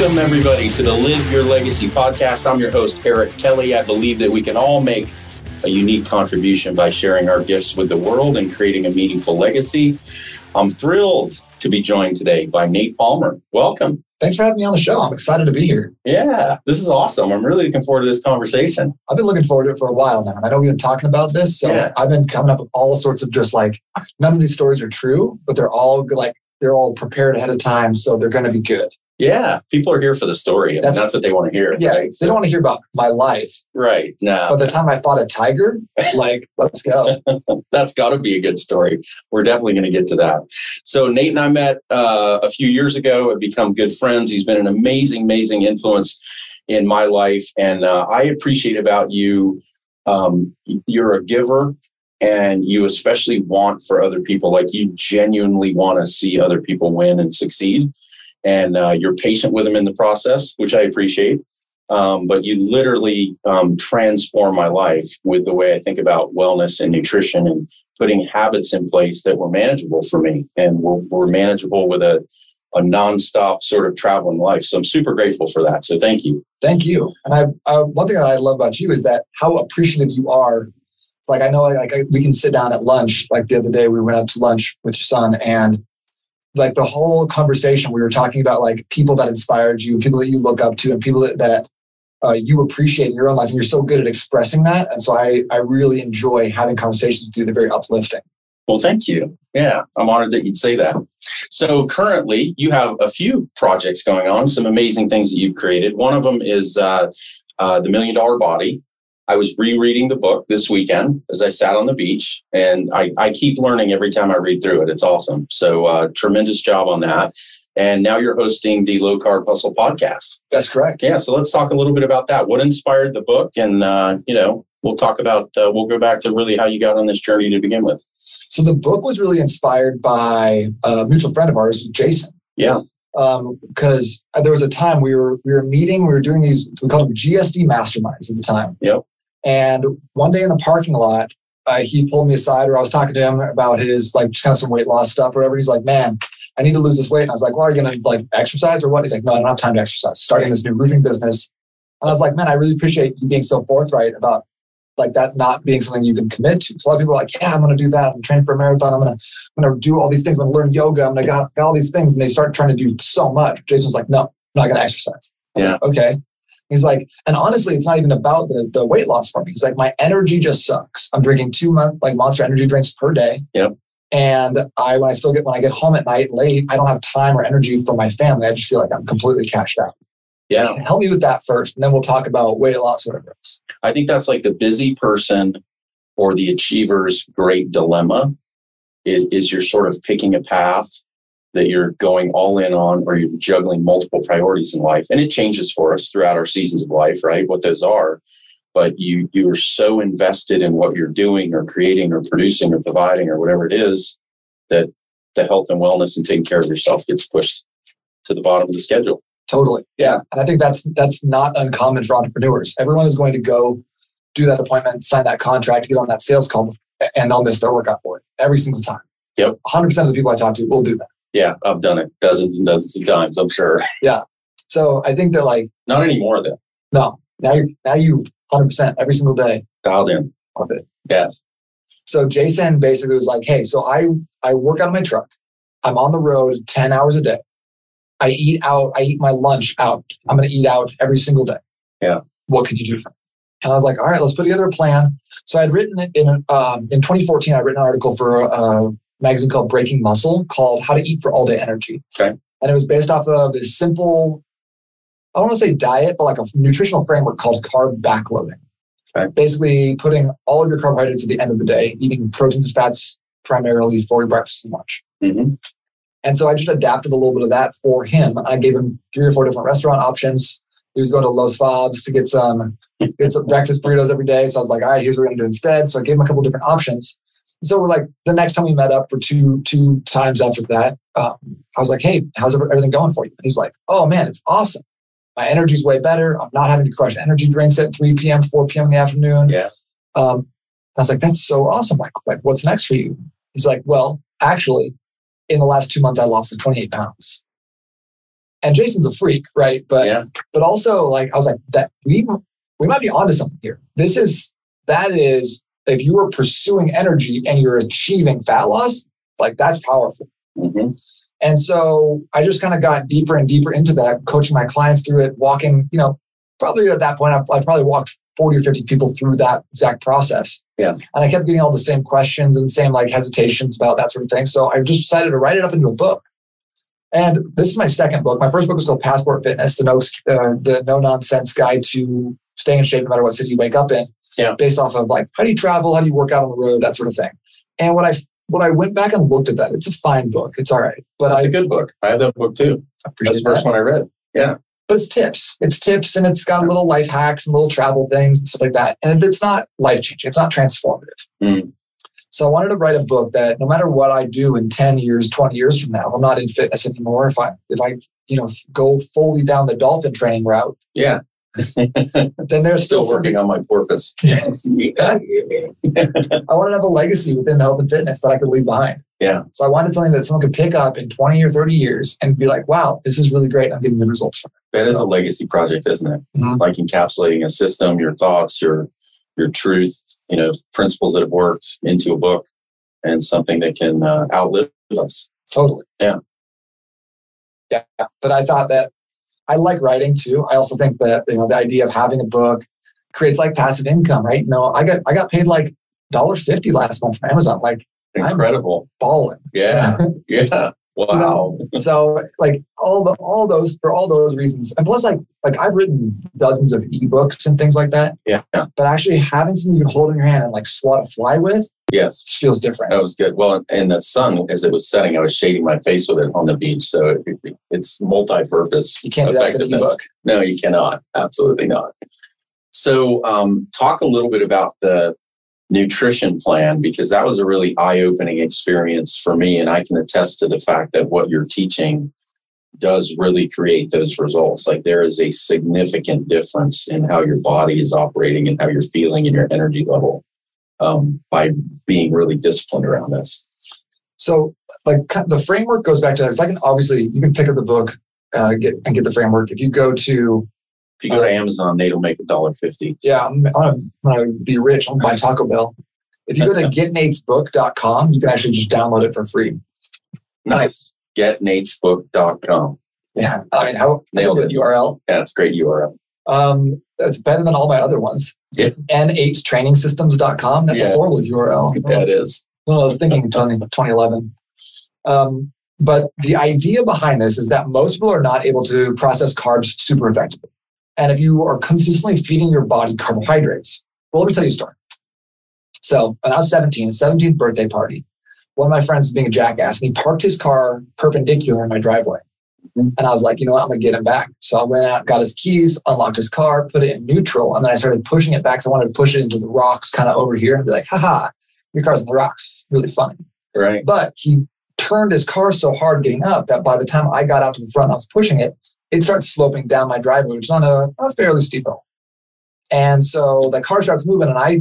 Welcome, everybody, to the Live Your Legacy podcast. I'm your host, Eric Kelly. I believe that we can all make a unique contribution by sharing our gifts with the world and creating a meaningful legacy. I'm thrilled to be joined today by Nate Palmer. Welcome. Thanks for having me on the show. I'm excited to be here. Yeah, this is awesome. I'm really looking forward to this conversation. I've been looking forward to it for a while now. And I know we've been talking about this. So yeah. I've been coming up with all sorts of just like, none of these stories are true, but they're all like, they're all prepared ahead of time. So they're going to be good. Yeah, people are here for the story. That's, that's what they want to hear. Yeah, right? they don't want to hear about my life. Right. No. By the time I fought a tiger, like, let's go. that's got to be a good story. We're definitely going to get to that. So Nate and I met uh, a few years ago. Have become good friends. He's been an amazing, amazing influence in my life, and uh, I appreciate about you. Um, you're a giver and you especially want for other people like you genuinely want to see other people win and succeed and uh, you're patient with them in the process, which I appreciate. Um, but you literally um, transform my life with the way I think about wellness and nutrition and putting habits in place that were manageable for me and were, were manageable with a, a nonstop sort of traveling life. So I'm super grateful for that. So thank you. Thank you. And I, uh, one thing that I love about you is that how appreciative you are. Like I know, like we can sit down at lunch. Like the other day, we went out to lunch with your son, and like the whole conversation we were talking about like people that inspired you people that you look up to and people that, that uh, you appreciate in your own life and you're so good at expressing that. And so i i really enjoy having conversations with you. They're very uplifting. Well thank you. Yeah i'm honored that you'd say that. So currently you have a few projects going on some amazing things that you've created. One of them is uh, uh, the million dollar body I was rereading the book this weekend as I sat on the beach, and I, I keep learning every time I read through it. It's awesome. So, uh, tremendous job on that. And now you're hosting the Low Carb Hustle podcast. That's correct. Yeah. So let's talk a little bit about that. What inspired the book? And, uh, you know, we'll talk about, uh, we'll go back to really how you got on this journey to begin with. So the book was really inspired by a mutual friend of ours, Jason. Yeah. Because um, there was a time we were we were meeting, we were doing these, we called them GSD masterminds at the time. Yep. And one day in the parking lot, uh, he pulled me aside, or I was talking to him about his like just kind of some weight loss stuff, or whatever. He's like, "Man, I need to lose this weight." And I was like, "Well, are you gonna like exercise or what?" He's like, "No, I don't have time to exercise. Starting this new roofing business." And I was like, "Man, I really appreciate you being so forthright about like that not being something you can commit to." So a lot of people are like, "Yeah, I'm gonna do that. I'm training for a marathon. I'm gonna I'm gonna do all these things. I'm gonna learn yoga. I'm gonna got, got all these things." And they start trying to do so much. Jason's like, "No, I'm not gonna exercise." Yeah. Like, okay. He's like, and honestly, it's not even about the, the weight loss for me. He's like, my energy just sucks. I'm drinking two month like monster energy drinks per day. Yep. And I when I still get when I get home at night late, I don't have time or energy for my family. I just feel like I'm completely cashed out. Yeah. help me with that first, and then we'll talk about weight loss, whatever else. I think that's like the busy person or the achiever's great dilemma is, is you're sort of picking a path that you're going all in on or you're juggling multiple priorities in life. And it changes for us throughout our seasons of life right? What those are. But you you are so invested in what you're doing or creating or producing or providing or whatever it is that the health and wellness and taking care of yourself gets pushed to the bottom of the schedule. Totally. Yeah. And i think that's that's not uncommon for entrepreneurs. Everyone is going to go do that appointment sign that contract get on that sales call and they'll miss their workout for it every single time. Yep. 100% of the people i talk to will do that yeah, I've done it dozens and dozens of times. I'm sure. Yeah. So I think that like not anymore though. No. Now you now you 100 percent every single day dialed in. Love it. Yeah. So Jason basically was like, "Hey, so I I work out of my truck. I'm on the road 10 hours a day. I eat out. I eat my lunch out. I'm going to eat out every single day. Yeah. What can you do for me?" And I was like, "All right, let's put together a plan." So I'd written it in um, in 2014. I'd written an article for uh, magazine called Breaking Muscle called How to Eat for All Day Energy. Okay. And it was based off of this simple, I don't want to say diet, but like a nutritional framework called carb backloading. Okay. Basically, putting all of your carbohydrates at the end of the day, eating proteins and fats primarily for your breakfast and lunch. Mm-hmm. And so I just adapted a little bit of that for him. I gave him three or four different restaurant options. He was going to Los Fabs to get some get some breakfast burritos every day. So I was like, all right, here's what we're gonna do instead. So I gave him a couple different options. So we're like the next time we met up for two two times after that, um, I was like, "Hey, how's everything going for you?" And he's like, "Oh man, it's awesome. My energy's way better. I'm not having to crush energy drinks at 3 p.m., 4 p.m. in the afternoon." Yeah. Um, I was like, "That's so awesome. Like, like what's next for you?" He's like, "Well, actually, in the last two months, I lost the 28 pounds." And Jason's a freak, right? But yeah. but also like I was like that we we might be onto something here. This is that is if you are pursuing energy and you're achieving fat loss, like that's powerful. hmm And so I just kind of got deeper and deeper into that, coaching my clients through it, walking, you know, probably at that point, I, I probably walked 40 or 50 people through that exact process. Yeah. And I kept getting all the same questions and same like hesitations about that sort of thing. So I just decided to write it up into a book. And this is my second book. My first book was called Passport Fitness, the no, uh, the no nonsense guide to staying in shape no matter what city you wake up in. Yeah. Based off of like, how do you travel? How do you work out on the road? That sort of thing. And what I when I went back and looked at that, it's a fine book. It's all right. But That's I a good book. I have that book too. That's appreciate the first that. one I read. Yeah, but it's tips. It's tips and it's got little life hacks and little travel things and stuff like that. And it's not life changing. It's not transformative. Mm. So I wanted to write a book that no matter what I do in 10 years, 20 years from now, I'm not in fitness anymore, if I if I, you know, go fully down the dolphin training route, Yeah. Then there's Still still working on my porpoise. I wanted to have a legacy within health and fitness that I could leave behind. Yeah. So I wanted something that someone could pick up in 20 or 30 years and be like, wow, this is really great. I'm getting the results from it. That is So- a legacy project, isn't it? Mhm. Like encapsulating a system, your thoughts, your your truth, you know, principles that have worked into a book, and something that can uh, outlive us. Totally. Yeah. Yeah. But I thought that I like writing too. I also think that you know the idea of having a book creates like passive income, right? You know, I got I got paid like $1.50 last month from Amazon, like I'm- Incredible. balling. Yeah. Yeah. Wow. so like all the all those for all those reasons. And plus like like I've written dozens of ebooks and things like that. Yeah. But actually having something you can hold in your hand and like swat a fly with Yes. feels different. That was good. Well, and the sun, as it was setting, I was shading my face with it on the beach. So it, it- it's multi-purpose. You can't do that with an ebook. No, you cannot. Absolutely not. So, um, talk a little bit about the nutrition plan because that was a really eye-opening experience for me, and I can attest to the fact that what you're teaching does really create those results. Like there is a significant difference in how your body is operating and how you're feeling and your energy level um, by being really disciplined around this. So, like the framework goes back to it's like an, obviously you can pick up the book uh, get and get the framework. If you go to If you go to Amazon, Nate will make a dollar fifty. yeah, I'm, I'm gonna be rich. I'm buy Taco Bell. If you go to getnatesbook.com, you can actually just download it for free. Nice. GetNatesBook.com. Yeah, I mean, how Nailed it. URL. Yeah, it's a great URL. Um, that's better than all my other ones. Yeah. N8trainingsystems.com. That's Yeah. a horrible URL. Yeah, it is. Well, I was thinking in 20, 2011. Um, but the idea behind this is that most people are not able to process carbs super effectively. And if you are consistently feeding your body carbohydrates, well, let me tell you a story. So when I was 17, 17th birthday party, one of my friends was being a jackass and he parked his car perpendicular in my driveway. Mhm. And I was like, you know what? I'm going to get him back. So I went out, got his keys, unlocked his car, put it in neutral. And then I started pushing it back. So I wanted to push it into the rocks kind of over here and be like, haha, your car's in the rocks. Really funny. Right. But he turned his car so hard getting up that by the time I got out to the front, I was pushing it, it starts sloping down my driveway, which is on a, a fairly steep hill. And so the car starts moving and I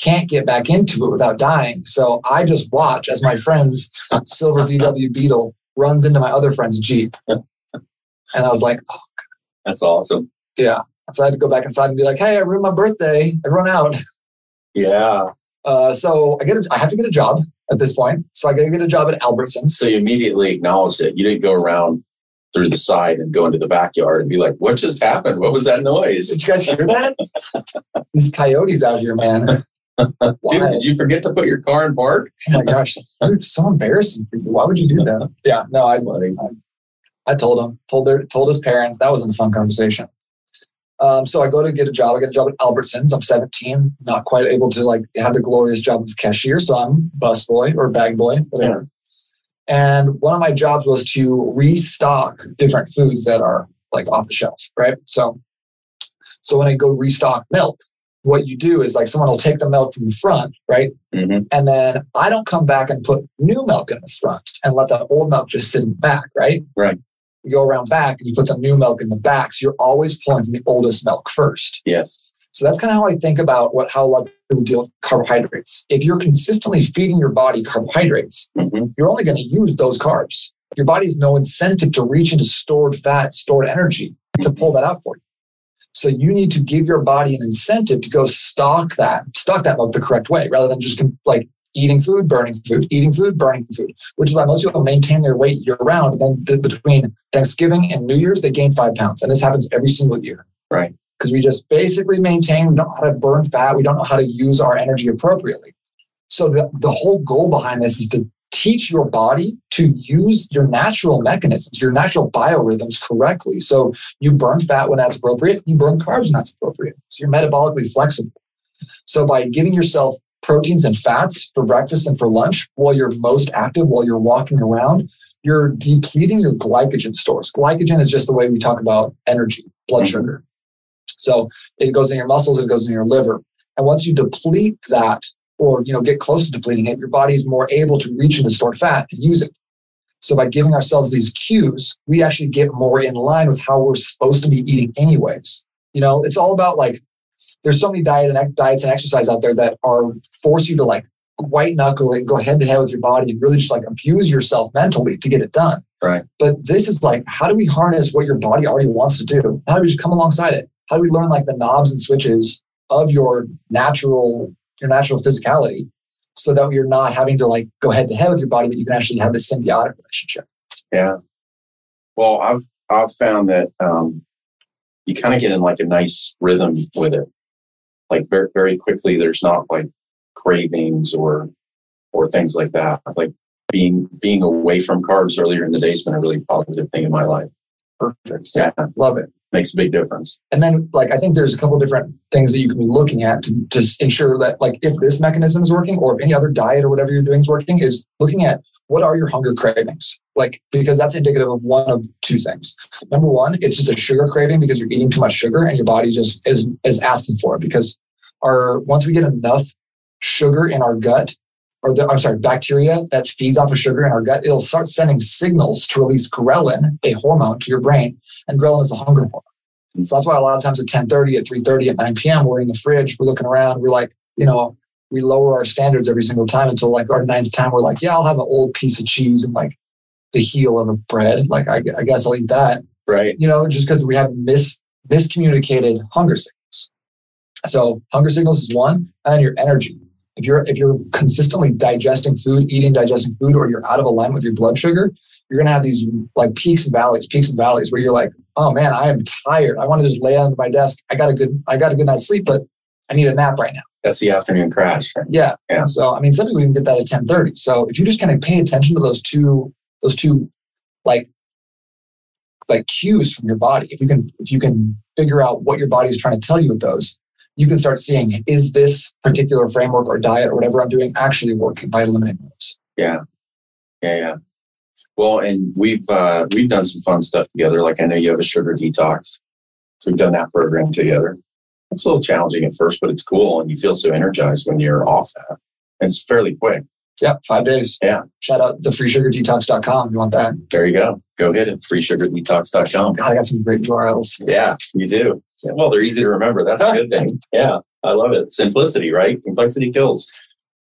can't get back into it without dying. So I just watch as my friend's silver VW Beetle runs into my other friend's Jeep. And I was like, oh. That's awesome. Yeah. So I had to go back inside and be like, hey, I ruined my birthday. I run out. Yeah. Uh, so I get a, I have to get a job at this point. So I got to get a job at Albertsons. So you immediately acknowledged it. You didn't go around through the side and go into the backyard and be like, what just happened? What was that noise? Did you guys hear that? These coyotes out here, man. Dude, did you forget to put your car in park? Oh my gosh, it's so embarrassing for you. Why would you do that? Yeah, no, I, Buddy. I told him, told their, told his parents. That wasn't a fun conversation. Um, so I go to get a job. I get a job at Albertsons. I'm 17, not quite able to like have the glorious job of cashier. So I'm bus boy or bag boy, whatever. And one of my jobs was to restock different foods that are like off the shelf, right? So, so when I go restock milk, what you do is like someone will take the milk from the front, right? Mhm. And then I don't come back and put new milk in the front and let that old milk just sit in the back, right? Right. You go around back and you put the new milk in the back. So you're always pulling from the oldest milk first. Yes. So that's kind of how I think about what how a lot of people deal with carbohydrates. If you're consistently feeding your body carbohydrates, hmm you're only going to use those carbs. your body has no incentive to reach into stored fat, stored energy to pull that out for you. So you need to give your body an incentive to go stock that, stock that milk the correct way, rather than just like eating food, burning food, eating food, burning food, which is why most people maintain their weight year round. And then between Thanksgiving and New Year's, they gain five pounds. And this happens every single year. Right. Because we just basically maintain, we don't know how to burn fat, we don't know how to use our energy appropriately. So the, the whole goal behind this is to teach your body to use your natural mechanisms, your natural biorhythms correctly. So you burn fat when that's appropriate, you burn carbs when that's appropriate. So you're metabolically flexible. So by giving yourself proteins and fats for breakfast and for lunch while you're most active, while you're walking around, you're depleting your glycogen stores. Glycogen is just the way we talk about energy, blood mm-hmm. sugar. So it goes in your muscles, it goes in your liver. And once you deplete that or you know get close to depleting it, your body is more able to reach into stored fat and use it. So by giving ourselves these cues, we actually get more in line with how we're supposed to be eating anyways. You know, it's all about like there's so many diet and diets and exercise out there that are force you to like white knuckle it, go head to head with your body and really just like abuse yourself mentally to get it done. Right. But this is like, how do we harness what your body already wants to do? How do we just come alongside it? How do we learn like the knobs and switches of your natural, your natural physicality so that you're not having to like go head to head with your body, but you can actually have this symbiotic relationship. Yeah. Well, I've I've found that um, you kind of get in like a nice rhythm with it. Like very, very quickly there's not like cravings or or things like that. Like being being away from carbs earlier in the day has been a really positive thing in my life. Perfect. Yeah. Love it makes a big difference. And then like i think there's a couple different things that you can be looking at to, to ensure that like if this mechanism is working or if any other diet or whatever you're doing is working is looking at what are your hunger cravings? Like because that's indicative of one of two things. Number one it's just a sugar craving because you're eating too much sugar and your body just is is asking for it because our once we get enough sugar in our gut or the I'm sorry, bacteria that feeds off of sugar in our gut, it'll start sending signals to release ghrelin, a hormone, to your brain. And ghrelin is a hunger hormone. And so that's why a lot of times at 10:30, at 3:30, at 9 p.m., we're in the fridge, we're looking around, we're like, you know, we lower our standards every single time until like our ninth time, we're like, yeah, I'll have an old piece of cheese and like the heel of a bread. Like I, I guess I'll eat that. Right. You know, just because we have mis miscommunicated hunger signals. So hunger signals is one, and then your energy. If you're if you're consistently digesting food, eating, digesting food, or you're out of alignment with your blood sugar, you're gonna have these like peaks and valleys, peaks and valleys where you're like, oh man, I am tired. I want to just lay under my desk. I got a good I got a good night's sleep, but I need a nap right now. That's the afternoon crash. Right? Yeah. Yeah. So I mean, some people even get that at 10:30. So if you just kind of pay attention to those two, those two like like cues from your body, if you can if you can figure out what your body is trying to tell you with those, you can start seeing is this particular framework or diet or whatever I'm doing actually working by eliminating those. Yeah. Yeah, yeah. Well, and we've uh, we've done some fun stuff together. Like I know you have a sugar detox, so we've done that program together. It's a little challenging at first, but it's cool, and you feel so energized when you're off that. And it's fairly quick. Yeah, five days. Yeah. Shout out the freesugardetox.com if you want that. There you go. Go hit it. Freesugardetox.com. God, I got some great URLs. Yeah, you do. Yeah, well, they're easy to remember. That's a good thing. Yeah, I love it. Simplicity, right? Complexity kills.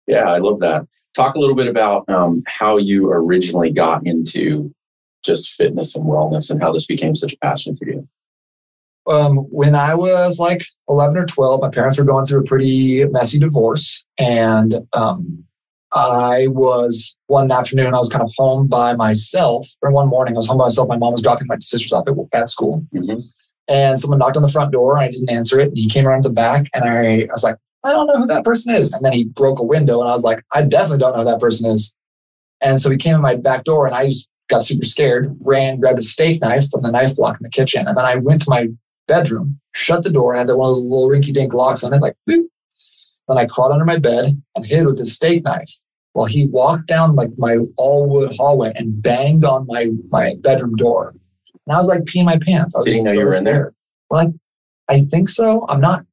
Yeah, I love that. Talk a little bit about um, how you originally got into just fitness and wellness and how this became such a passion for you. Um, when I was like 11 or 12, my parents were going through a pretty messy divorce. And um, I was one afternoon, I was kind of home by myself. Or one morning, I was home by myself. My mom was dropping my sisters off at, at school. Mm-hmm and someone knocked on the front door and I didn't answer it. He came around to the back and I, I was like, I don't know who that person is. And then he broke a window and I was like, I definitely don't know who that person is. And so he came in my back door and I just got super scared, ran, grabbed a steak knife from the knife block in the kitchen. And then I went to my bedroom, shut the door, had one of those little rinky dink locks on it, like, boop. Then I crawled under my bed and hid with his steak knife while he walked down like my all wood hallway and banged on my, my bedroom door. And I was like peeing my pants. I was Did you know you were in there? Well, I, I think so. I'm not.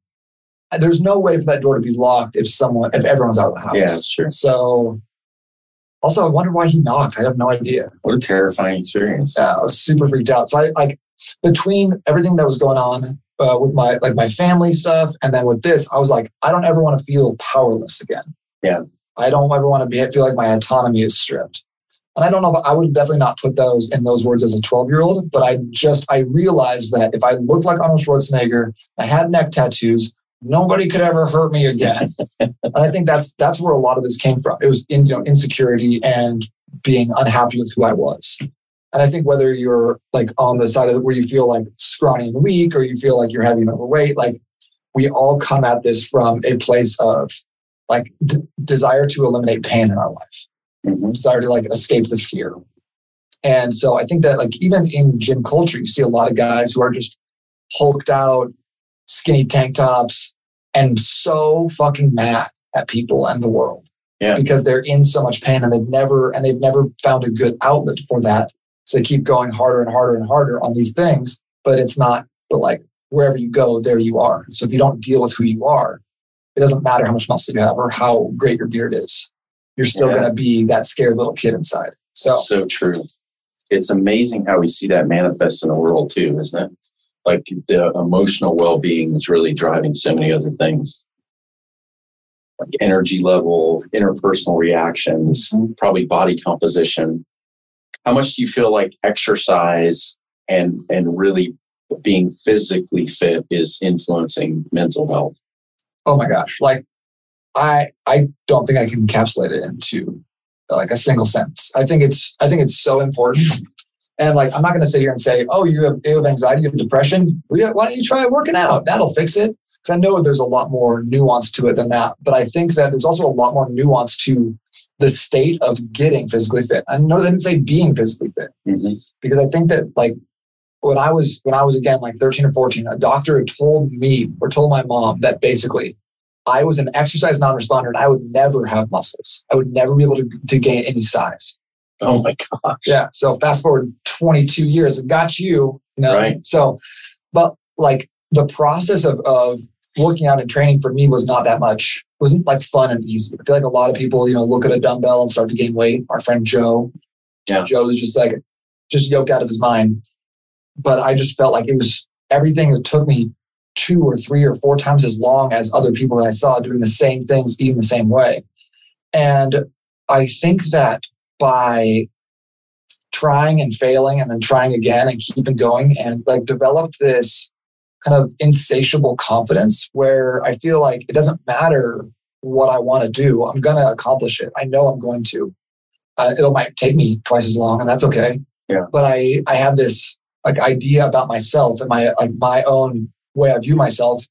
There's no way for that door to be locked if someone, if everyone's out of the house. Yeah, sure. So, also, I wonder why he knocked. I have no idea. What a terrifying experience. Yeah, I was super freaked out. So I like between everything that was going on uh, with my like my family stuff, and then with this, I was like, I don't ever want to feel powerless again. Yeah. I don't ever want to be I feel like my autonomy is stripped. And I don't know if I would definitely not put those in those words as a 12 year old, but I just, I realized that if I looked like Arnold Schwarzenegger, I had neck tattoos, nobody could ever hurt me again. and I think that's, that's where a lot of this came from. It was in, you know, insecurity and being unhappy with who I was. And I think whether you're like on the side of it where you feel like scrawny and weak or you feel like you're heavy and overweight, like we all come at this from a place of like d- desire to eliminate pain in our life mm-hmm. desire to like escape the fear. And so I think that like even in gym culture, you see a lot of guys who are just hulked out, skinny tank tops, and so fucking mad at people and the world. Yeah. Because they're in so much pain and they've never and they've never found a good outlet for that. So they keep going harder and harder and harder on these things, but it's not but like wherever you go, there you are. So if you don't deal with who you are, it doesn't matter how much muscle you have or how great your beard is you're still yeah. going to be that scared little kid inside. So, so true. It's amazing how we see that manifest in the world too, isn't it? Like the emotional well being is really driving so many other things like energy level, interpersonal reactions, mm-hmm. probably body composition. How much do you feel like exercise and and really being physically fit is influencing mental health? Oh my gosh. Like I I don't think I can encapsulate it into like a single sentence. I think it's I think it's so important. And like I'm not going to sit here and say, oh, you have, you have anxiety, you have depression. Why don't you try working out? That'll fix it. Because I know there's a lot more nuance to it than that. But I think that there's also a lot more nuance to the state of getting physically fit. I know they didn't say being physically fit mm-hmm. because I think that like when I was when I was again like 13 or 14, a doctor had told me or told my mom that basically I was an exercise non-responder and I would never have muscles. I would never be able to, to gain any size. Oh my gosh. Yeah. So fast forward 22 years, it got you, you know? Right. So, but like the process of, of working out and training for me was not that much, wasn't like fun and easy. I feel like a lot of people, you know, look at a dumbbell and start to gain weight. Our friend Joe, yeah. Joe is just like, just yoked out of his mind. But I just felt like it was everything that took me two or three or four times as long as other people that I saw doing the same things, eating the same way. And I think that by trying and failing and then trying again and keeping going and like developed this kind of insatiable confidence where I feel like it doesn't matter what I want to do, I'm going to accomplish it. I know I'm going to. Uh, it might take me twice as long, and that's okay. Yeah. But I I have this like idea about myself and my like my own way I view myself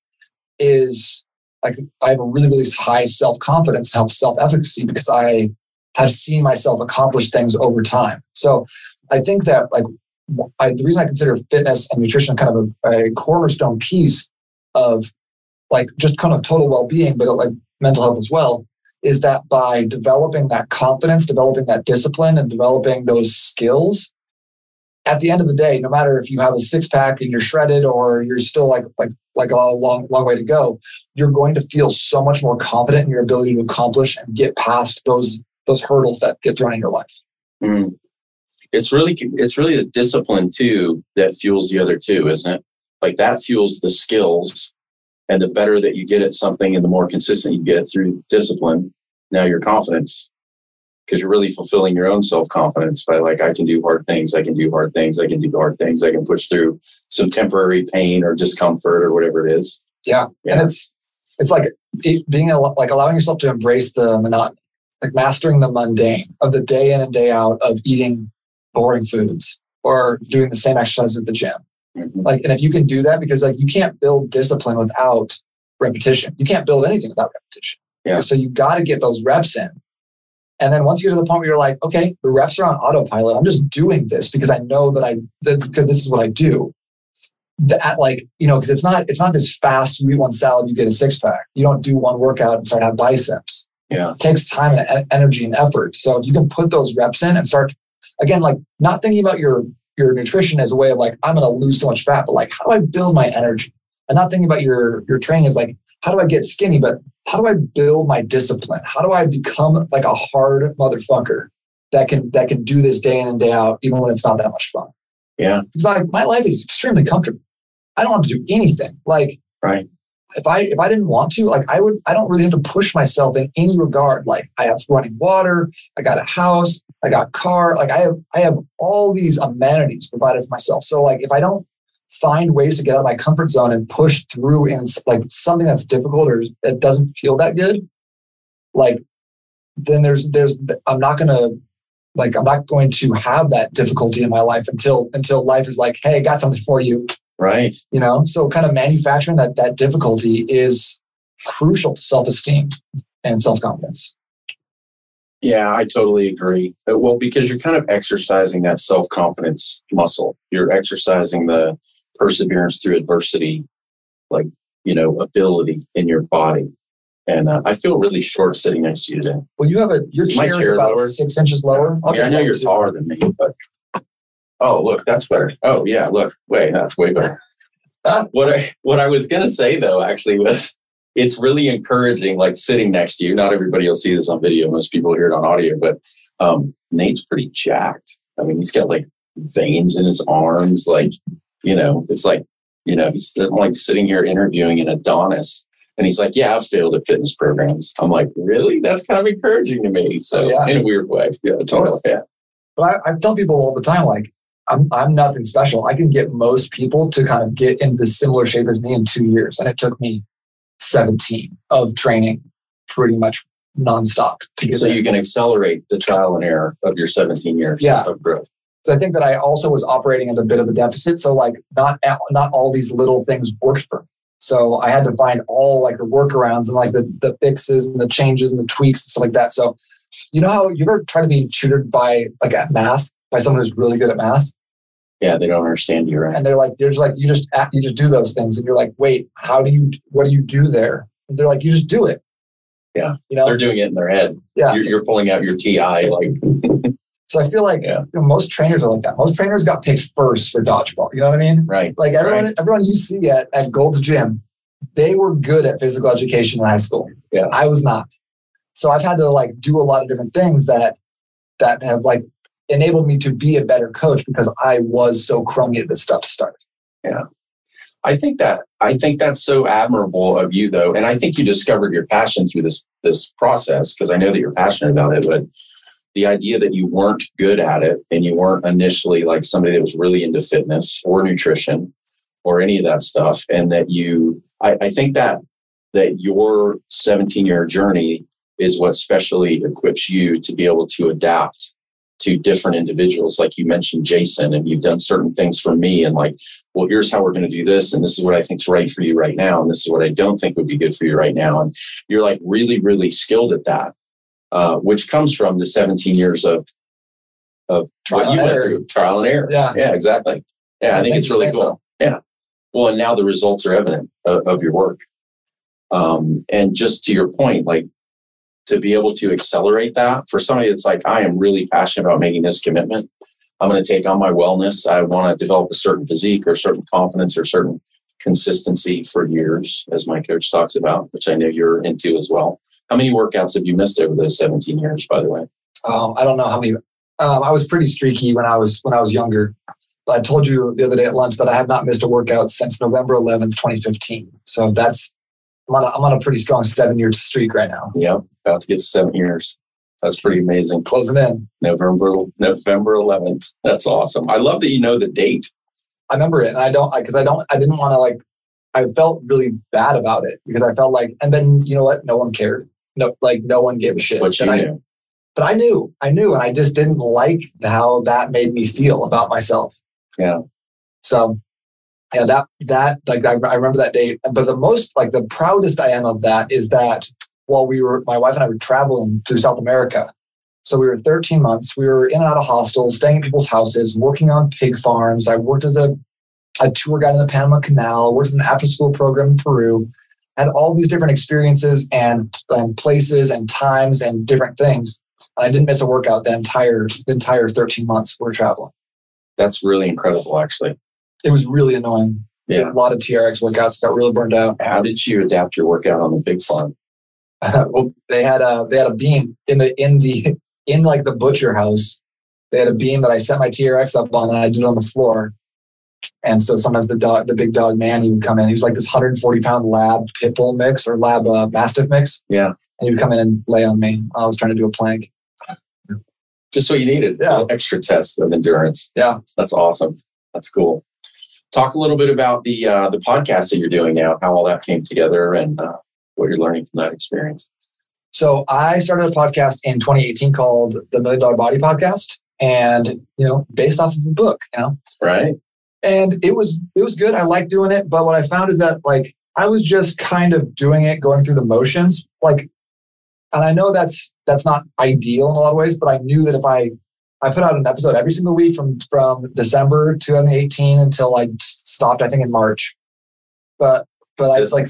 is like I have a really, really high self confidence, self self efficacy because I have seen myself accomplish things over time. So I think that like I, the reason I consider fitness and nutrition kind of a, a cornerstone piece of like just kind of total well being, but like mental health as well, is that by developing that confidence, developing that discipline, and developing those skills, at the end of the day, no matter if you have a six pack and you're shredded or you're still like like like a long long way to go, you're going to feel so much more confident in your ability to accomplish and get past those those hurdles that get thrown in your life. Mm. It's really it's really the discipline too that fuels the other two, isn't it? Like that fuels the skills, and the better that you get at something, and the more consistent you get through discipline, now your confidence because you're really fulfilling your own self confidence by like, I can do hard things, I can do hard things, I can do hard things, I can push through some temporary pain or discomfort or whatever it is. Yeah, yeah. and it's it's like being a, like allowing yourself to embrace the monotony, like mastering the mundane of the day in and day out of eating boring foods or doing the same exercise at the gym. Mm-hmm. Like, and if you can do that, because like you can't build discipline without repetition. You can't build anything without repetition. Yeah. So you got to get those reps in. And then once you get to the point where you're like, okay, the reps are on autopilot. I'm just doing this because I know that I because this is what I do. That like you know because it's not it's not this fast. You eat one salad, you get a six pack. You don't do one workout and start to have biceps. Yeah, it takes time and energy and effort. So if you can put those reps in and start again, like not thinking about your your nutrition as a way of like I'm going to lose so much fat, but like how do I build my energy? And not thinking about your your training as like how do I get skinny, but how do I build my discipline? How do I become like a hard motherfucker that can that can do this day in and day out, even when it's not that much fun? Yeah. Because like my life is extremely comfortable. I don't have to do anything. Like right. If I if I didn't want to, like I would I don't really have to push myself in any regard. Like I have running water, I got a house, I got car. Like I have, I have all these amenities provided for myself. So like if I don't find ways to get out of my comfort zone and push through in like something that's difficult or that doesn't feel that good, like then there's there's I'm not gonna like I'm not going to have that difficulty in my life until until life is like, hey, I got something for you. Right. You know, so kind of manufacturing that that difficulty is crucial to self-esteem and self-confidence. Yeah, I totally agree. Uh, well, because you're kind of exercising that self confidence muscle. You're exercising the perseverance through adversity, like, you know, ability in your body. And uh, I feel really short sitting next to you today. Well, you have a, your chair, chair is about lower? six inches lower. I, mean, I know you're taller than me, but oh, look, that's better. Oh, yeah, look, wait, that's way better. Uh, what I what I was gonna say though actually was it's really encouraging, like sitting next to you. Not everybody will see this on video. Most people hear it on audio, but um, Nate's pretty jacked. I mean, he's got like veins in his arms. Like, you know, it's like, you know, he's I'm like sitting here interviewing an Adonis. And he's like, Yeah, I've failed at fitness programs. I'm like, Really? That's kind of encouraging to me. So, yeah. in a weird way. Yeah, totally. Yeah. But I, I tell people all the time, like, I'm, I'm nothing special. I can get most people to kind of get into similar shape as me in two years. And it took me 17 of training pretty much nonstop. To so there. you can accelerate the trial and error of your 17 years yeah. of growth. So I think that I also was operating at a bit of a deficit. So like not not all these little things worked for me. So I had to find all like the workarounds and like the, the fixes and the changes and the tweaks and stuff like that. So you know how you ever try to be tutored by like at math by someone who's really good at math? yeah, they don't understand you, right? And they're like, they're just like, you just act, you just do those things, and you're like, wait, how do you? What do you do there? And they're like, you just do it. Yeah, you know, they're doing it in their head. Yeah, you're, you're pulling out your TI like. so I feel like yeah. you know, most trainers are like that. Most trainers got picked first for dodgeball. You know what I mean? Right. Like everyone, right. everyone you see at at Gold's Gym, they were good at physical education in high school. Yeah, I was not. So I've had to like do a lot of different things that that have like enabled me to be a better coach because I was so crummy at this stuff to start. Yeah. I think that I think that's so admirable of you though. And I think you discovered your passion through this this process because I know that you're passionate about it, but the idea that you weren't good at it and you weren't initially like somebody that was really into fitness or nutrition or any of that stuff and that you I, I think that that your 17 year journey is what specially equips you to be able to adapt to different individuals. Like you mentioned jason and you've done certain things for me and like well here's how we're going to do this and this is what i think is right for you right now and this is what i don't think would be good for you right now. And you're like really really skilled at that uh, which comes from the 17 years of of trial what you went through trial and error yeah yeah exactly yeah i think it's really cool so. yeah well and now the results are evident of, of your work um, and just to your point like to be able to accelerate that for somebody that's like, I am really passionate about making this commitment. I'm going to take on my wellness. I want to develop a certain physique or certain confidence or certain consistency for years, as my coach talks about, which I know you're into as well. How many workouts have you missed over those 17 years, by the way? Um, I don't know how many. Um, I was pretty streaky when I was when I was younger. I told you the other day at lunch that I have not missed a workout since November 11th, 2015. So that's I'm on a, I'm on a pretty strong seven year streak right now. Yep, about to get to seven years. That's pretty amazing. Closing in November November 11th. That's awesome. I love that you know the date. I remember it, and I don't because I, I don't I didn't want to like. I felt really bad about it because I felt like, and then you know what? No one cared. No, like no one gave a shit. But I, knew. But I knew, I knew, and I just didn't like how that made me feel about myself. Yeah. So yeah, that that like I, I remember that date. But the most like the proudest I am of that is that while we were my wife and I were traveling through South America. So we were 13 months. We were in and out of hostels, staying in people's houses, working on pig farms. I worked as a, a tour guide in the Panama Canal, worked in an after school program in Peru, had all these different experiences and, and places and times and different things. And I didn't miss a workout the entire the entire 13 months we were traveling. That's really incredible, actually it was really annoying. Yeah. A lot of TRX workouts got really burned out. How did you adapt your workout on the big farm? well, they had a they had a beam in the in the in like the butcher house. They had a beam that I set my TRX up on, and I did it on the floor. And so sometimes the dog, the big dog man, he would come in. He was like this 140 pound lab pit bull mix or lab uh, mastiff mix. Yeah. And he would come in and lay on me. I was trying to do a plank. Just what you needed. Yeah. Extra test of endurance. Yeah. That's awesome. That's cool. Talk a little bit about the uh, the podcast that you're doing now, how all that came together, and uh, what you're learning from that experience. So I started a podcast in 2018 called the Million Dollar Body Podcast, and you know, based off of a book, you know, Right. And it was it was good. I liked doing it, but what I found is that like I was just kind of doing it, going through the motions, like, and I know that's that's not ideal in a lot of ways, but I knew that if I I put out an episode every single week from from December 2018 until I stopped, I think in March, but but I was like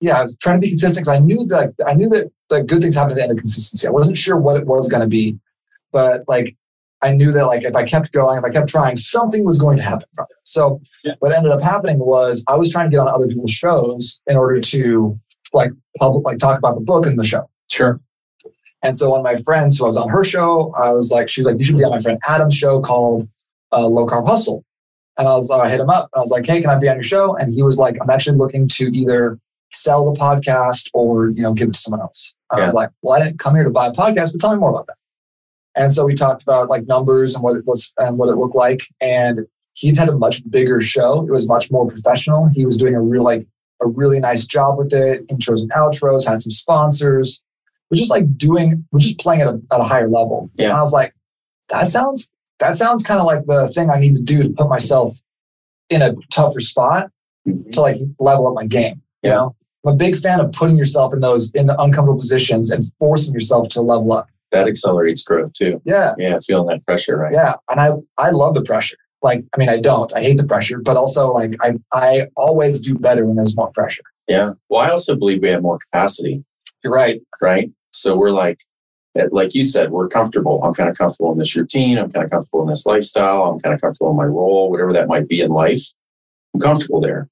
yeah, I was trying to be consistent because I knew that I knew that the good things happen at the end of consistency. I wasn't sure what it was going to be, but like I knew that like if I kept going, if I kept trying, something was going to happen from it. So Yeah. what ended up happening was I was trying to get on other people's shows in order to like public like talk about the book and the show. Sure. And so one of my friends who I was on her show, I was like, she was like, you should be on my friend Adam's show called uh, Low Carb Hustle. And I was, I hit him up. And I was like, hey, can I be on your show? And he was like, I'm actually looking to either sell the podcast or you know give it to someone else. And I was like, well, I didn't come here to buy a podcast, but tell me more about that. And so we talked about like numbers and what it was and what it looked like. And he'd had a much bigger show. It was much more professional. He was doing a real like a really nice job with it, intros and outros, had some sponsors. We're just like doing, we're just playing at a, at a higher level. Yeah. And I was like, that sounds, that sounds kind of like the thing I need to do to put myself in a tougher spot Mhm. to like level up my game. You Yeah. know, I'm a big fan of putting yourself in those in the uncomfortable positions and forcing yourself to level up. That accelerates growth too. Yeah, Yeah, feeling that pressure, right? yeah. And I I love the pressure. Like, I mean, I don't. I hate the pressure, but also like I I always do better when there's more pressure. Yeah. Well, I also believe we have more capacity, You're right. right? So we're like, eh, like you said, we're comfortable. I'm kind of comfortable in this routine. I'm kind of comfortable in this lifestyle. I'm kind of comfortable in my role, whatever that might be in life. I'm comfortable there.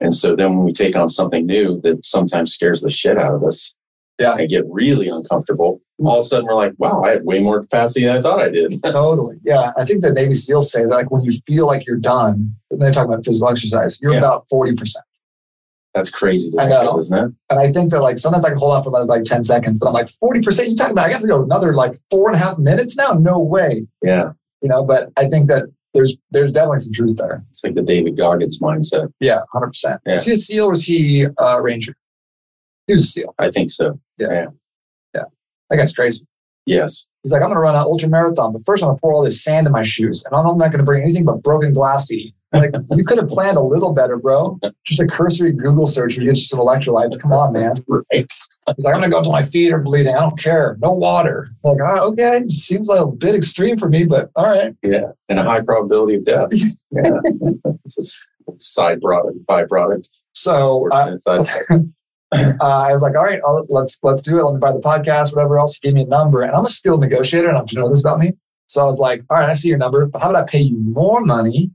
And so then when we take on something new that sometimes scares the shit out of us, Yeah. and get really uncomfortable, all of a sudden we're like, wow, I have way more capacity than I thought I did. totally. Yeah. I think the Navy SEALs say that like when you feel like you're done, and they're talking about physical exercise, you're Yeah. about 40%. That's crazy, I know. isn't it? And I think that like sometimes I can hold on for like, like 10 seconds, but I'm like 40%. You talking about I got to go another like four and a half minutes now? No way. Yeah. You know, but I think that there's there's definitely some truth there. It's like the David Goggins mindset. Yeah, hundred percent. Yeah. Was he a SEAL or was he a Ranger? He was a SEAL. I think so. That guy's crazy. Yes. He's like, I'm going to run an ultra marathon, but first I'm going to pour all this sand in my shoes, and I'm not going to bring anything but broken glass to eat. Like, you could have planned a little better, bro. Just a cursory Google search and get you some electrolytes. Come on, man. Right. He's like, I'm going to go until my feet are bleeding. I don't care. No water. I'm like, oh, okay. It seems like a bit extreme for me, but all right. Yeah. And a high probability of death. Yeah. it's a side product, byproduct. So uh, uh, I was like, all right, I'll, let's let's do it. Let me buy the podcast, whatever else. He gave me a number, and I'm a skilled negotiator, and I'm you know this about me. So I was like, all right, I see your number, but how about I pay you more money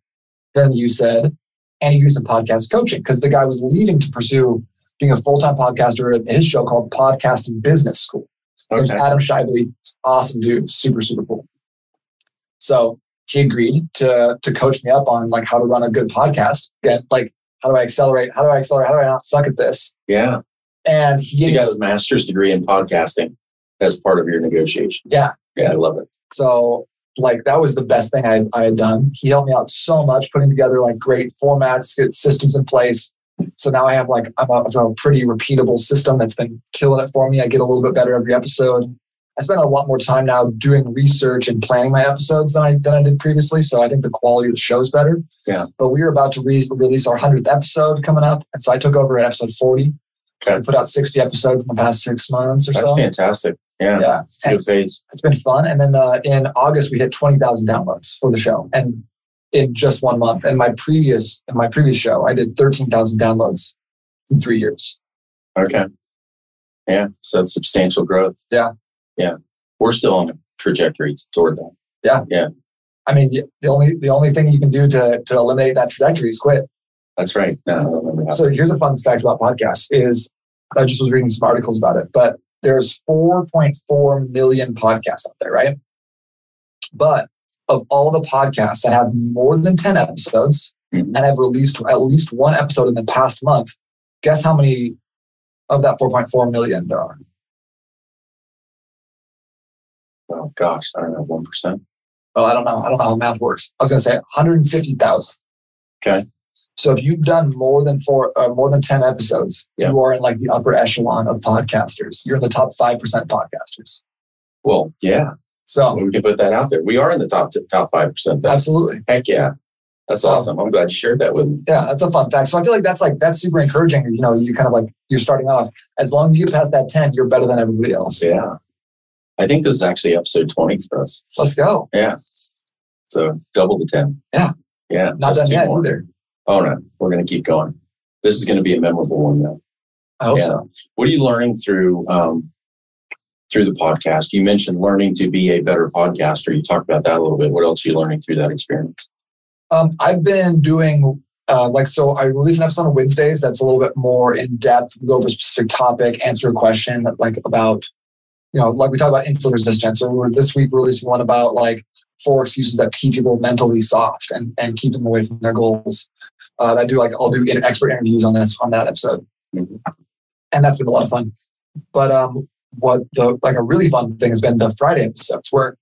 than you said, and you do some podcast coaching because the guy was leaving to pursue being a full time podcaster at his show called Podcasting Business School. It was Adam Shively, awesome dude, super super cool. So he agreed to to coach me up on like how to run a good podcast. Get like how do I accelerate? How do I accelerate? How do I not suck at this? Yeah. And he So you got a master's degree in podcasting as part of your negotiation. yeah. Yeah, I love it. So like that was the best thing I, I had done. He helped me out so much, putting together like great formats, good systems in place. So now I have like I'm a, I'm a pretty repeatable system that's been killing it for me. I get a little bit better every episode. I spend a lot more time now doing research and planning my episodes than I than I did previously. So I think the quality of the show is better. Yeah. But we are about to re- release our hundredth episode coming up, and so I took over at episode forty. So I Okay. put out sixty episodes in the past six months or That's so. That's fantastic. Yeah. Yeah. It's good phase. it's been fun. And then uh, in August we hit twenty thousand downloads for the show, and in just one month. And my previous in my previous show, I did thirteen thousand downloads in three years. Okay. Yeah. So that's substantial growth. Yeah. Yeah. We're still on a trajectory toward that. Yeah. Yeah. I mean, the only the only thing you can do to to eliminate that trajectory is quit. That's right. No, I don't remember that. So here's a fun fact about podcasts: is I just was reading some articles about it, but there's 4.4 million podcasts out there, right? But of all the podcasts that have more than 10 episodes Mhm. and have released at least one episode in the past month, guess how many of that 4.4 million there are? Oh gosh, I don't know, one percent. Oh, I don't know. I don't know how math works. I was going to say 150,000. Okay. So if you've done more than four, uh, more than 10 episodes, Yeah. you are in like the upper echelon of podcasters. You're in the top 5% podcasters. Well, yeah, So we can put that out there. We are in the top top five percent. absolutely. Heck yeah, that's So- awesome. I'm glad you shared that with me. Yeah, that's a fun fact. So I feel like that's like, that's super encouraging. You know, you kind of like, you're starting off. As long as you get past that 10, you're better than everybody else. Yeah, I think this is actually episode twenty for us. Let's go. Yeah, so double the ten. Yeah. yeah, Not done yet more. either. Oh no, we're gonna keep going. This is gonna be a memorable one though. I hope Yeah. so. What are you learning through um, through the podcast? You mentioned learning to be a better podcaster. You talked about that a little bit. What else are you learning through that experience? Um, I've been doing uh, like so. I release an episode on Wednesdays that's a little bit more in depth. We go over a specific topic, answer a question like about you know, like we talk about insulin resistance. Or we're, this week we're releasing one about like four excuses that keep people mentally soft and and keep them away from their goals. Uh, I do like I'll do expert interviews on this on that episode, and that's been a lot of fun. But um, what the like a really fun thing has been the Friday episodes where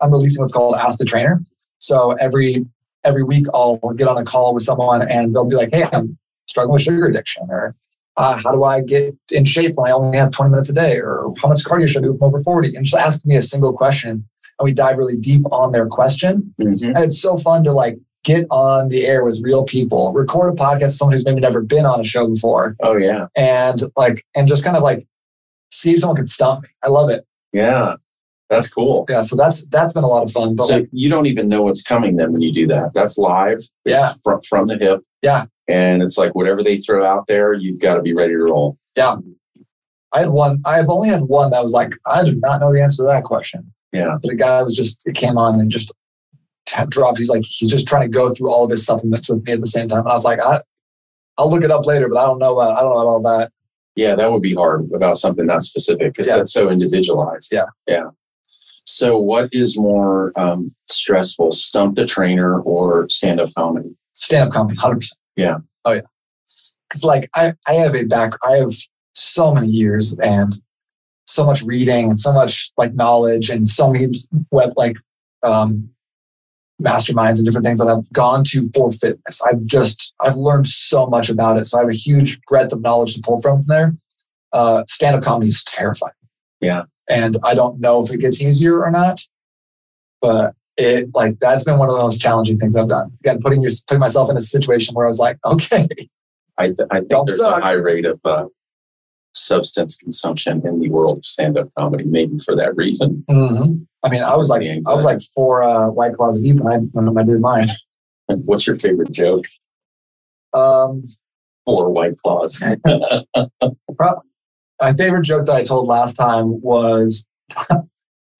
I'm releasing what's called Ask the Trainer. So every every week I'll get on a call with someone and they'll be like, "Hey, I'm struggling with sugar addiction," or uh, "How do I get in shape when I only have 20 minutes a day?" or "How much cardio should I do if I'm over 40?" And just ask me a single question, and we dive really deep on their question. Mm-hmm. And it's so fun to like get on the air with real people, record a podcast with someone who's maybe never been on a show before, Oh yeah, and like and just kind of like see if someone could stump me. I love it. yeah, that's cool. Yeah, so that's that's been a lot of fun. But so like, you don't even know what's coming then when you do that. That's live. It's Yeah. from from the hip. Yeah. And it's like whatever they throw out there, you've got to be ready to roll. Yeah. I had one. I have only had one that was like, I do not know the answer to that question. Yeah, But a guy was just, it came on and just dropped. He's like, he's just trying to go through all of his supplements with me at the same time. And I was like, I, I'll look it up later, but I don't know. Uh, I don't know about all that. yeah, that would be hard about something not specific because Yeah. that's so individualized. Yeah. yeah. So, what is more um, stressful, stump the trainer or stand up comedy? Stand up comedy, hundred percent. Yeah. Oh yeah. Because like I, I have a back. I have so many years and so much reading and so much like knowledge and so many web like um, masterminds and different things that I've gone to for fitness. I've just I've learned so much about it. So I have a huge breadth of knowledge to pull from there. Uh, Stand up comedy is terrifying. Yeah. And I don't know if it gets easier or not, but it like that's been one of the most challenging things I've done. Again, putting your, putting myself in a situation where I was like, okay, I, th- I think Don't there's suck. a high rate of uh, substance consumption in the world of stand up comedy, maybe for that reason. mhm. I mean, I was like, I was like four uh, white claws deep when I did mine. And What's your favorite joke? Um, Four white claws. my favorite joke that I told last time was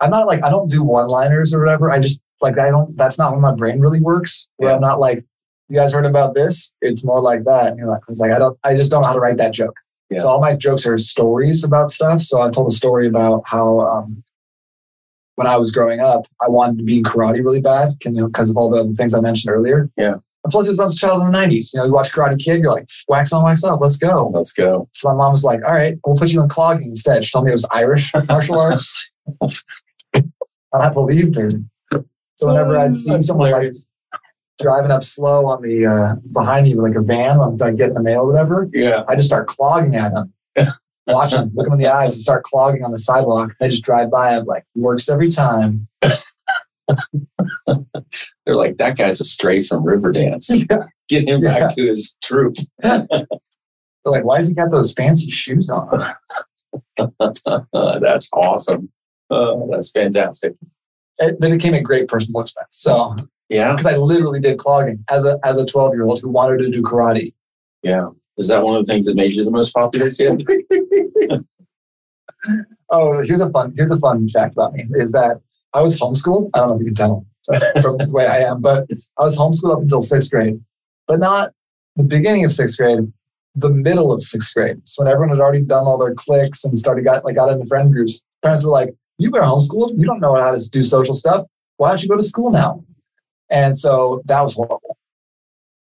I'm not like I don't do one liners or whatever. I just like I don't that's not how my brain really works. Where Yeah. I'm not like, you guys heard about this? It's more like that. And you're like, it's like I don't I just don't know how to write that joke. Yeah. So all my jokes are stories about stuff. So I told a story about how um when I was growing up, I wanted to be in karate really bad, can- you know, because of all the other things I mentioned earlier. Yeah. And plus, it was I was a child in the '90s. You know, you watch Karate Kid, you're like, wax on, wax off, let's go. Let's go. So my mom was like, all right, we'll put you in clogging instead. She told me it was Irish martial arts. and I believed her. So whenever I'd see That's someone like driving up slow on the uh, behind me like a van, I'm like getting the mail or whatever, Yeah. I just start clogging at them. Watch them, look them in the eyes, and start clogging on the sidewalk. They just drive by. I'm like, works every time. They're like, that guy's a stray from Riverdance. Yeah. Get him Yeah. back to his troop. They're like, why does he got those fancy shoes on? that's awesome. Uh, that's fantastic. It, then it came at great personal expense. So Yeah. because I literally did clogging as a as a 12 year old who wanted to do karate. Yeah. Is that one of the things that made you the most popular kid? oh, here's a fun here's a fun fact about me is that I was homeschooled. I don't know if you can tell from the way I am, but I was homeschooled up until sixth grade, but not the beginning of sixth grade, the middle of sixth grade. So when everyone had already done all their clicks and started got like got into friend groups, parents were like, "You've been homeschooled. You don't know how to do social stuff. Why don't you go to school now?" And so that was horrible.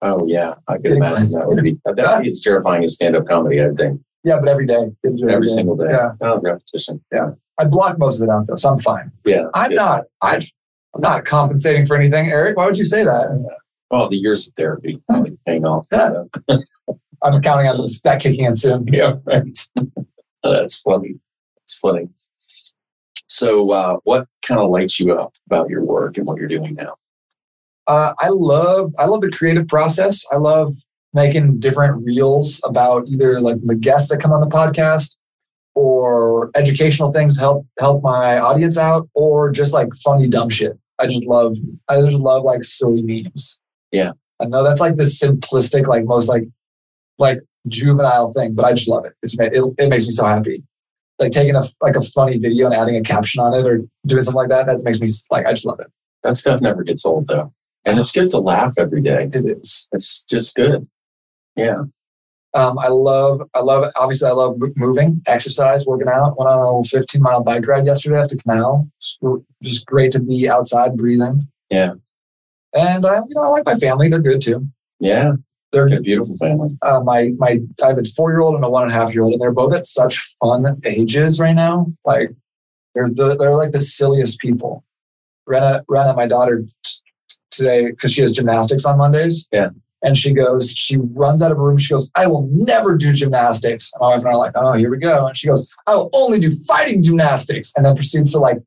Oh yeah, I could imagine that would be that would be as terrifying as stand-up comedy. I think Yeah, but every day, every single day. Yeah. Oh, repetition. I I blocked most of it out though, so I'm fine. Yeah. I'm good. not. I, I'm not compensating for anything, Eric. Why would you say that? Well, the years of therapy probably paying off. Yeah. I'm counting on this, that kicking in soon. yeah, right. That's funny. That's funny. So, uh, what kind of lights you up about your work and what you're doing now? Uh, I love I love the creative process. I love making different reels about either like the guests that come on the podcast or educational things to help help my audience out or just like funny dumb shit. I just love I just love like silly memes. Yeah. I know that's like the simplistic, like most like like juvenile thing, but I just love it. It's it, it makes me so happy. Like taking a like a funny video and adding a caption on it or doing something like that. That makes me like I just love it. That stuff never gets old, though. And it's good to laugh every day. It is. It's just good. Yeah. Um, I love, I love, obviously, I love moving, exercise, working out. Went on a little 15 mile bike ride yesterday at the canal. Just great to be outside breathing. Yeah. And I, you know, I like my family. They're good too. Yeah. They're a beautiful family. uh, my my. I have a four year old and a one and a half year old, and they're both at such fun ages right now. Like they're the, they're like the silliest people. Rena, Rena, my daughter, t- today because she has gymnastics on Mondays. Yeah. And she goes, she runs out of her room. She goes, I will never do gymnastics. And my wife and I are like, oh, here we go. And she goes, I will only do fighting gymnastics. And then proceeds to like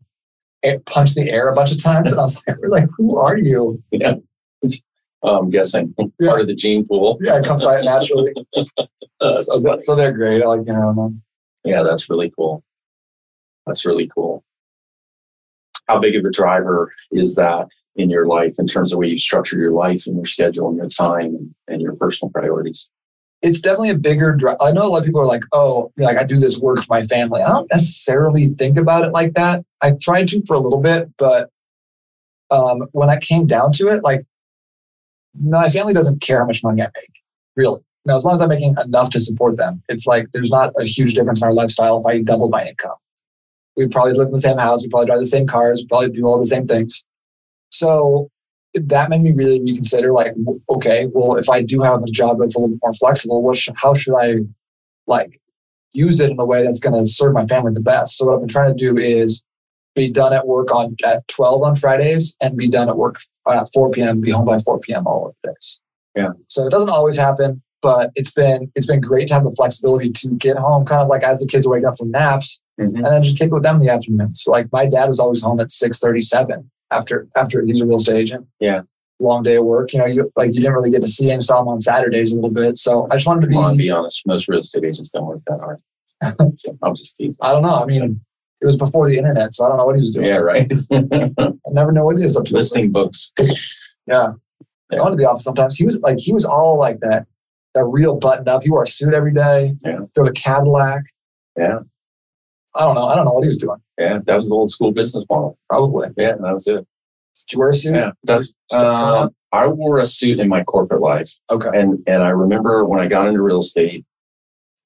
eh, punch the air a bunch of times. And I was like, we're like, who are you? Yeah. I'm guessing Yeah. part of the gene pool. Yeah, it comes right naturally. Uh, so, so they're great. I like, you know, yeah, that's really cool. That's really cool. How big of a driver is that in your life in terms of where you structure your life and your schedule and your time and, and your personal priorities? it's definitely a bigger drive. I know a lot of people are like, oh, like I do this work for my family. I don't necessarily think about it like that. I tried to for a little bit, but um, when I came down to it, like my family doesn't care how much money I make, really. You know, as long as I'm making enough to support them, it's like there's not a huge difference in our lifestyle if I double my income. We probably live in the same house, we probably drive the same cars, we probably do all the same things. So that made me really reconsider like okay well if i do have a job that's a little more flexible what how should i like use it in a way that's going to serve my family the best so what i've been trying to do is be done at work on at 12 on fridays and be done at work at 4 p.m be home by 4 p.m all of the days Yeah. so it doesn't always happen but it's been it's been great to have the flexibility to get home kind of like as the kids waking up from naps Mhm. and then just kick it with them in the afternoon. So like my dad was always home at six thirty seven after after he's a real estate agent. Yeah. Long day of work. You know, you like you didn't really get to see him, saw him on Saturdays a little bit. So I just wanted to be Well, be honest, most real estate agents don't work that hard. so I'm just teasing. I don't know. I mean it was before the internet, so I don't know what he was doing. Yeah, right. I never know what he was up to. Listening books. Yeah. Yeah. I went to the office sometimes. He was like he was all like that, that real buttoned up. He wore a suit every day. Yeah. Drove a Cadillac. Yeah. I don't know. I don't know what he was doing. Yeah, that was the old school business model. Probably. Yeah, that was it. Did you wear a suit? Yeah, that's. Uh, I wore a suit in my corporate life, Okay. and and I remember when I got into real estate,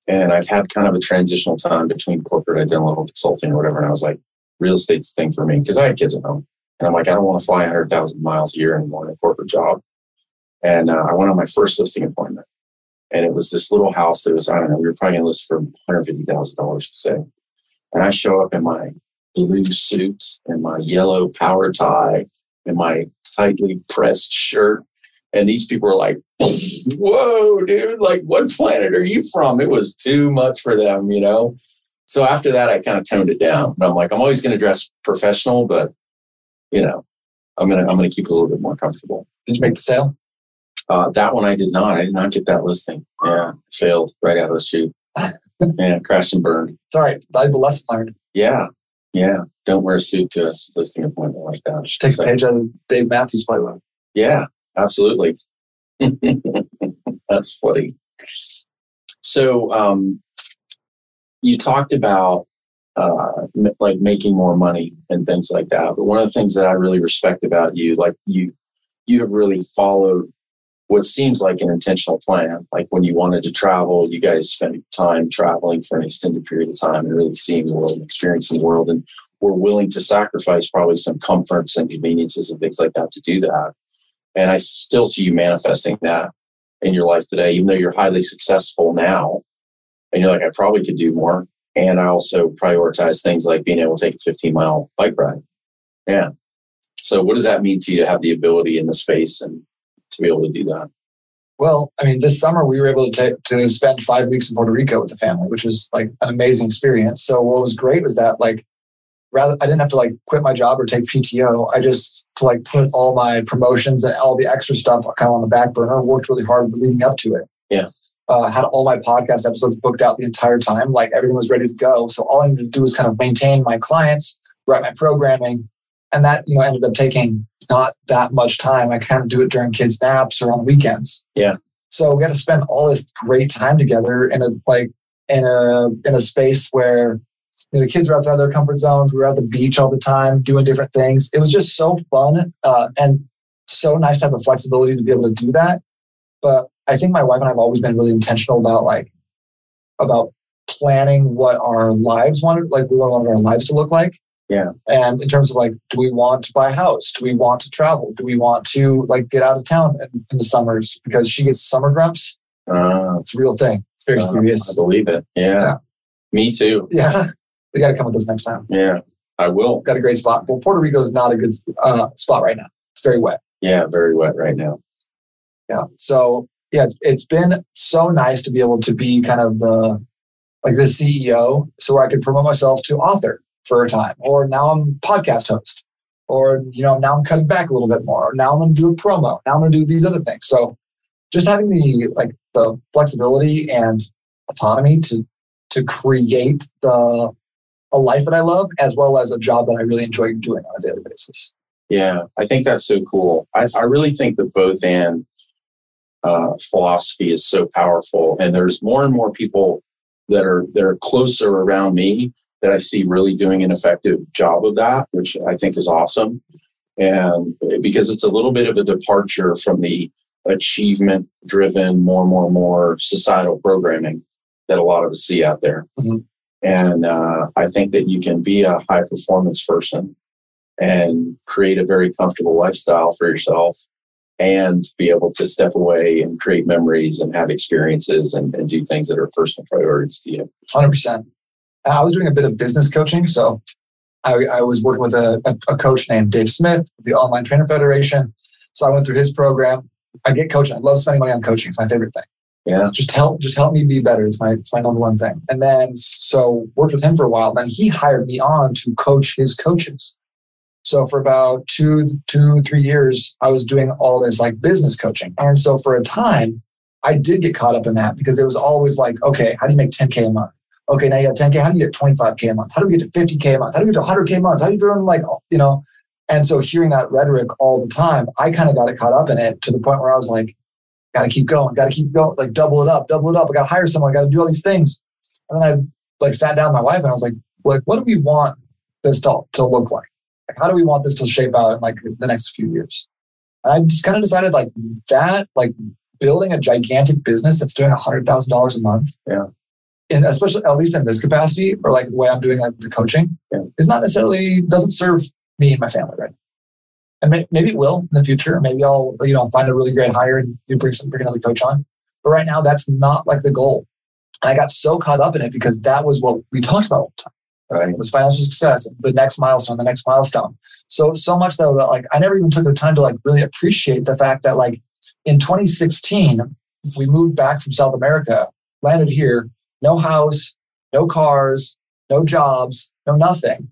and I'd had kind of a transitional time between corporate. I'd done a little consulting or whatever, and I was like, real estate's the thing for me because I had kids at home, and I'm like, I don't want to fly 100,000 miles a year anymore in a corporate job. And uh, I went on my first listing appointment, and it was this little house that was I don't know, we were probably going to list for 150 thousand dollars to say, and I show up in my blue suit and my yellow power tie and my tightly pressed shirt. And these people are like, whoa, dude, like, what planet are you from? It was too much for them, you know? So after that, I kind of toned it down. And I'm like, I'm always going to dress professional, but, you know, I'm going to, I'm going to keep it a little bit more comfortable. Did you make the sale? Uh, that one I did not. I did not get that listing. Yeah, failed right out of the chute. yeah, crashed and burned. It's all right. Valuable lesson learned. Yeah, yeah. Don't wear a suit to a listing appointment like that. Just take So- a page out of Dave Matthews playbook. Yeah, absolutely. That's funny. So, um, you talked about uh, like making more money and things like that. But one of the things that I really respect about you, like you, you have really followed what seems like an intentional plan. Like when you wanted to travel, you guys spent time traveling for an extended period of time and really seeing the world and experiencing the world, and were willing to sacrifice probably some comforts and conveniences and things like that to do that. And I still see you manifesting that in your life today, even though you're highly successful now. And you're like, I probably could do more. And I also prioritize things like being able to take a 15 mile bike ride. Yeah. So what does that mean to you to have the ability in the space and to be able to do that? Well, I mean, this summer we were able to to spend five weeks in Puerto Rico with the family, which was like an amazing experience. So what was great was that like rather I didn't have to like quit my job or take PTO. I just like put all my promotions and all the extra stuff kind of on the back burner. Worked really hard leading up to it. Yeah. Uh, had all my podcast episodes booked out the entire time. Like everything was ready to go. So all I needed to do was kind of maintain my clients, write my programming, and that you know ended up taking not that much time. I kind of do it during kids' naps or on weekends. Yeah. So we got to spend all this great time together in a like in a in a space where you know, the kids were outside their comfort zones. We were at the beach all the time doing different things. It was just so fun uh, and so nice to have the flexibility to be able to do that. But I think my wife and I have always been really intentional about like about planning what our lives wanted, like we wanted our lives to look like. Yeah. And in terms of like, do we want to buy a house? Do we want to travel? Do we want to like get out of town in, in the summers because she gets summer grumps? Uh, It's a real thing. It's very uh, serious. I believe it. Yeah. Yeah. Me too. Yeah. We got to come with us next time. Yeah. I will. Got a great spot. Well, Puerto Rico is not a good uh, spot right now. It's very wet. Yeah. Very wet right now. Yeah. So yeah, it's, it's been so nice to be able to be kind of the like the CEO, so where I could promote myself to author for a time, or now I'm podcast host, or you know now I'm cutting back a little bit more. Now I'm going to do a promo. Now I'm going to do these other things. So just having the like the flexibility and autonomy to to create the a life that I love as well as a job that I really enjoy doing on a daily basis. Yeah. I think that's so cool. I, I really think the both and uh, philosophy is so powerful. And there's more and more people that are that are closer around me that I see really doing an effective job of that, which I think is awesome. And because it's a little bit of a departure from the achievement driven, more, and more, and more societal programming that a lot of us see out there. Mhm. And uh, I think that you can be a high performance person and create a very comfortable lifestyle for yourself and be able to step away and create memories and have experiences and, and do things that are personal priorities to you. Hundred percent. I was doing a bit of business coaching, so I, I was working with a, a coach named Dave Smith, the Online Trainer Federation. So I went through his program. I get coaching. I love spending money on coaching. It's my favorite thing. Yeah. Just help, just help me be better. It's my, it's my number one thing. And then so worked with him for a while. Then he hired me on to coach his coaches. So for about two, two, three years, I was doing all this like business coaching. And so for a time, I did get caught up in that because it was always like, okay, how do you make 10K a month? Okay, now you have 10K. How do you get 25K a month? How do we get to 50K a month? How do we get to 100K a month? How do you earn like, you know? And so hearing that rhetoric all the time, I kind of got it caught up in it to the point where I was like, got to keep going, got to keep going, like double it up, double it up. I got to hire someone, I got to do all these things. And then I like sat down with my wife and I was like, like, what do we want this to, to look like? like? How do we want this to shape out in like the next few years? And I just kind of decided like that, like building a gigantic business that's doing a hundred thousand dollars a month. Yeah. And especially at least in this capacity, or like the way I'm doing like the coaching, Yeah. is not necessarily doesn't serve me and my family right. And may, maybe it will in the future. Maybe I'll you know find a really great hire and bring some bring another coach on. But right now, that's not like the goal. And I got so caught up in it because that was what we talked about all the time Right. it was financial success, the next milestone, the next milestone. So so much though that like I never even took the time to like really appreciate the fact that like in 2016 we moved back from South America, landed here, no house, no cars, no jobs, no nothing,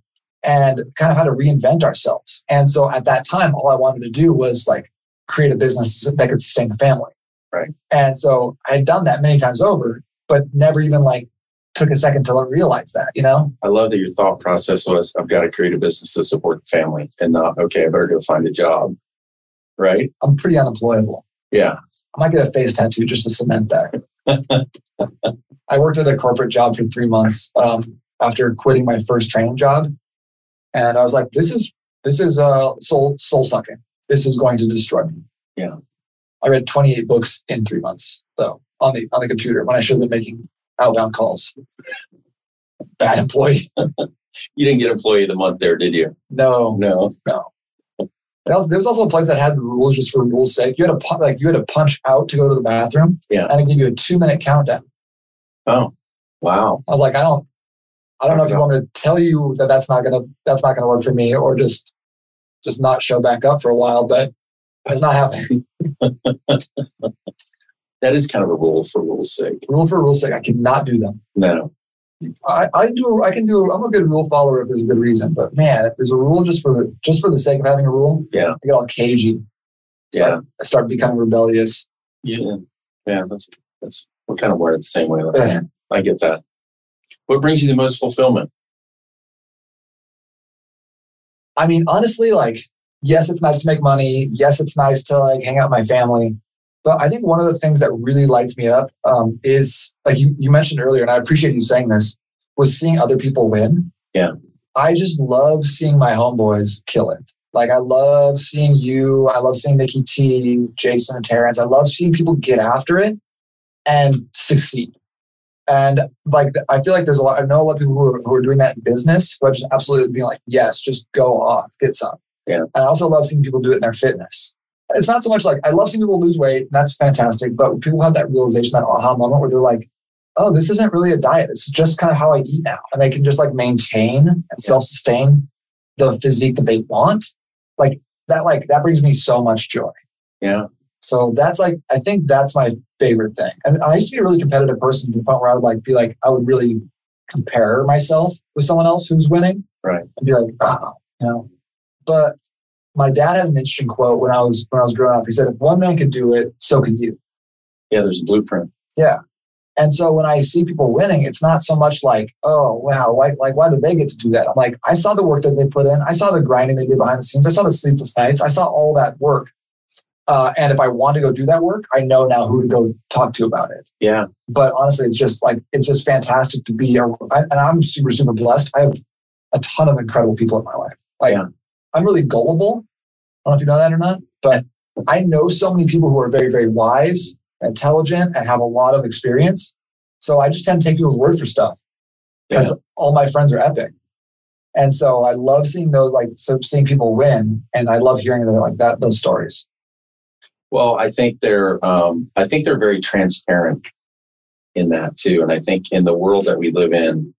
and kind of how to reinvent ourselves. And so at that time, all I wanted to do was like create a business that could sustain the family. Right. And so I had done that many times over, but never even like took a second to realize that, you know? I love that your thought process was I've got to create a business to support the family and not, okay, I better go find a job. Right. I'm pretty unemployable. Yeah. I might get a face tattoo just to cement that. I worked at a corporate job for three months um, after quitting my first training job, and I was like, "This is this is uh, soul soul sucking. This is going to destroy me." Yeah. I read 28 books in three months, though on the on the computer when I should have been making outbound calls. Bad employee. You didn't get employee of the month there, did you? No, No. No. was, there was also a place that had the rules just for rules' sake. You had to like you had to punch out to go to the bathroom, Yeah. and it gave you a two minute countdown. Oh, wow. I was like, I don't, I don't know if you want me to tell you that that's not gonna that's not gonna work for me, or just just not show back up for a while. But it's not happening. that is kind of a rule for rule's sake. Rule for rule's sake, I cannot do them. No, I, I do. I can do. I'm a good rule follower if there's a good reason. But man, if there's a rule just for the just for the sake of having a rule, Yeah. I get all cagey. So yeah, I start becoming rebellious. yeah, yeah. That's that's we're kind of wired the same way. Like, I get that. What brings you the most fulfillment? I mean, honestly, like, yes, it's nice to make money. Yes, it's nice to like hang out with my family. But I think one of the things that really lights me up um, is like you, you mentioned earlier, and I appreciate you saying this, was seeing other people win. Yeah. I just love seeing my homeboys kill it. Like I love seeing you. I love seeing Nikki T, Jason, and Terrence. I love seeing people get after it and succeed. And like I feel like there's a lot. I know a lot of people who are, who are doing that in business, but just absolutely being like, yes, just go off, get some. Yeah. And I also love seeing people do it in their fitness. It's not so much like I love seeing people lose weight. That's fantastic. But people have that realization, that aha moment where they're like, oh, this isn't really a diet. This is just kind of how I eat now. And they can just like maintain and self sustain the physique that they want. Like that, like that brings me so much joy. Yeah, So that's like, I think that's my favorite thing. And I used to be a really competitive person to the point where I would like be like, I would really compare myself with someone else who's winning. Right. And be like, oh, you know. But my dad had an interesting quote when I was when I was growing up. He said, if one man could do it, so can you. yeah. There's a blueprint. Yeah. And so when I see people winning, it's not so much like, oh wow, why like why did they get to do that? I'm like, I saw the work that they put in, I saw the grinding they did behind the scenes, I saw the sleepless nights, I saw all that work. Uh, and if I want to go do that work, I know now who to go talk to about it. Yeah, But honestly, it's just like it's just fantastic to be. I, and I'm super super blessed. I have a ton of incredible people in my life. Like Yeah. I'm really gullible. I don't know if you know that or not, but I know so many people who are very very wise, intelligent, and have a lot of experience. So I just tend to take people's word for stuff because all my friends are epic. And so I love seeing those, like, so seeing people win, and I love hearing that, like that, those stories. Well, I think they're um, I think they're very transparent in that too, and I think in the world that we live in,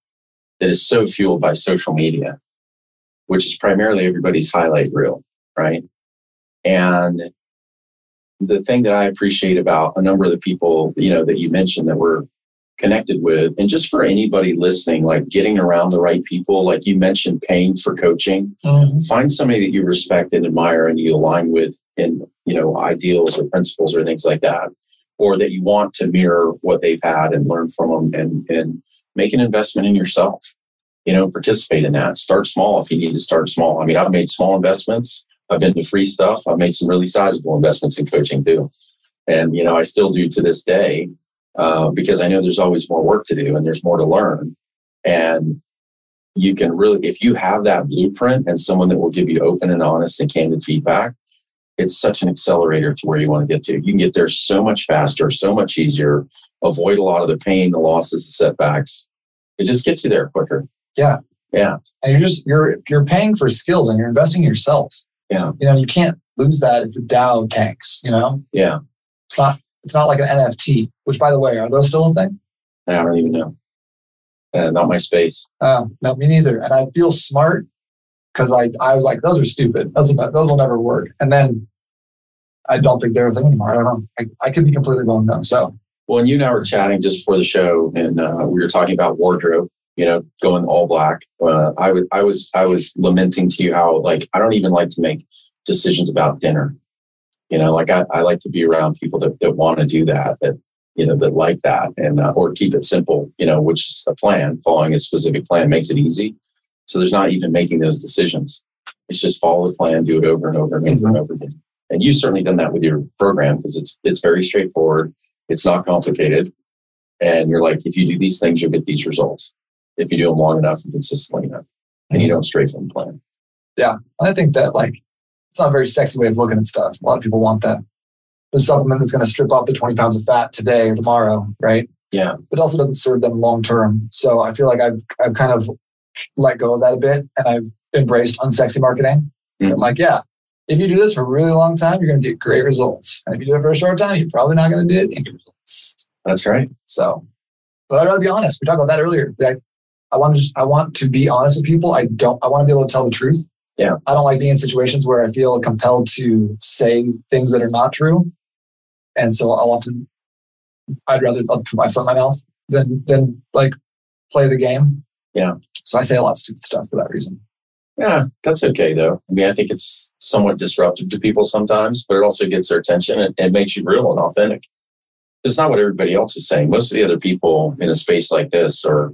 that is so fueled by social media, which is primarily everybody's highlight reel, right? And the thing that I appreciate about a number of the people, you know, that you mentioned that we're connected with, and just for anybody listening, like getting around the right people, like you mentioned, paying for coaching find somebody that you respect and admire and you align with in you know ideals or principles or things like that or that you want to mirror what they've had and learn from them and and make an investment in yourself you know participate in that. Start small if you need to start small. I mean i've made small investments. I've been to free stuff. I've made some really sizable investments in coaching too. And you know i still do to this day uh, because i know there's always more work to do and there's more to learn. And you can really, if you have that blueprint and someone that will give you open and honest and candid feedback, it's such an accelerator to where you want to get to. You can get there so much faster, so much easier, avoid a lot of the pain, the losses, the setbacks. It just gets you there quicker. Yeah. Yeah. And you're just you're you're paying for skills and you're investing in yourself. Yeah. You know, you can't lose that if the Dow tanks. You know, Yeah. it's not it's not like an NFT. Which, by the way, are those still a thing? I don't even know. Uh, not my space. Uh, no, me neither. And I feel smart because I I was like, those are stupid. Those will, those will never work. And then I don't think they're a thing anymore. I don't know. I, I could be completely wrong though. So Well, and you and I were chatting just before the show, and uh, we were talking about wardrobe. You know, going all black. Uh, I was, I was, I was lamenting to you how like I don't even like to make decisions about dinner. You know, like I, I like to be around people that, that want to do that, that you know, that like that, and uh, or keep it simple. You know, which is a plan. Following a specific plan makes it easy. So there's not even making those decisions. It's just follow the plan, do it over and over and over and mm-hmm. over again. And you've certainly done that with your program because it's it's very straightforward. It's not complicated. And you're like, if you do these things, you'll get these results. If you do them long enough and consistently enough, and you mm-hmm. don't stray from the plan. Yeah. And I think that like it's not a very sexy way of looking at stuff. A lot of people want that. The supplement that's going to strip off the 20 pounds of fat today or tomorrow, right? Yeah. But it also doesn't serve them long term. So I feel like I've I've kind of let go of that a bit and I've embraced unsexy marketing. Mhm. I'm like, yeah, if you do this for a really long time, you're going to get great results. And if you do it for a short time, you're probably not going to get any results. That's right. So, but I'd rather be honest. We talked about that earlier. Like, I want to just, I want to be honest with people. I don't I want to be able to tell the truth. Yeah. I don't like being in situations where I feel compelled to say things that are not true. And so I'll often I'd rather I'll put my foot in my mouth than than like play the game. Yeah. So I say a lot of stupid stuff for that reason. Yeah, that's okay though. I mean, I think it's somewhat disruptive to people sometimes, but it also gets their attention and it makes you real and authentic. It's not what everybody else is saying. Most of the other people in a space like this or,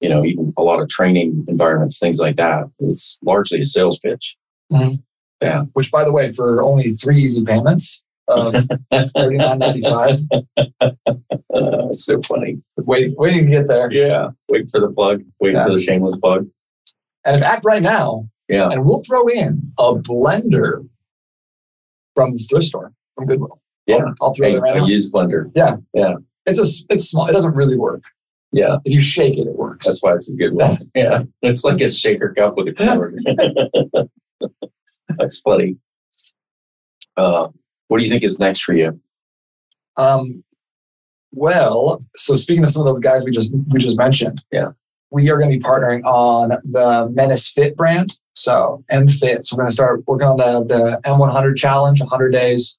you know, even a lot of training environments, things like that, it's largely a sales pitch. Mhm. Yeah. Which by the way, for only three easy payments of thirty nine ninety five, Uh, it's so funny. waiting waiting to get there. Yeah. Wait for the plug. Wait Yeah. for the shameless plug. And in fact, right now, Yeah. and we'll throw in a blender from the thrift store from Goodwill. Yeah. I'll, I'll throw A, it right a now. used blender. Yeah, yeah. It's a it's small. It doesn't really work. Yeah. If you shake it, it works. That's why it's a good one. Yeah. It's like a shaker cup with a cord. That's funny. Uh, what do you think is next for you? Um, well, so speaking of some of those guys we just we just mentioned, Yeah. we are going to be partnering on the Menace Fit brand. So M Fit. So we're going to start working on the the M100 challenge, 100 days,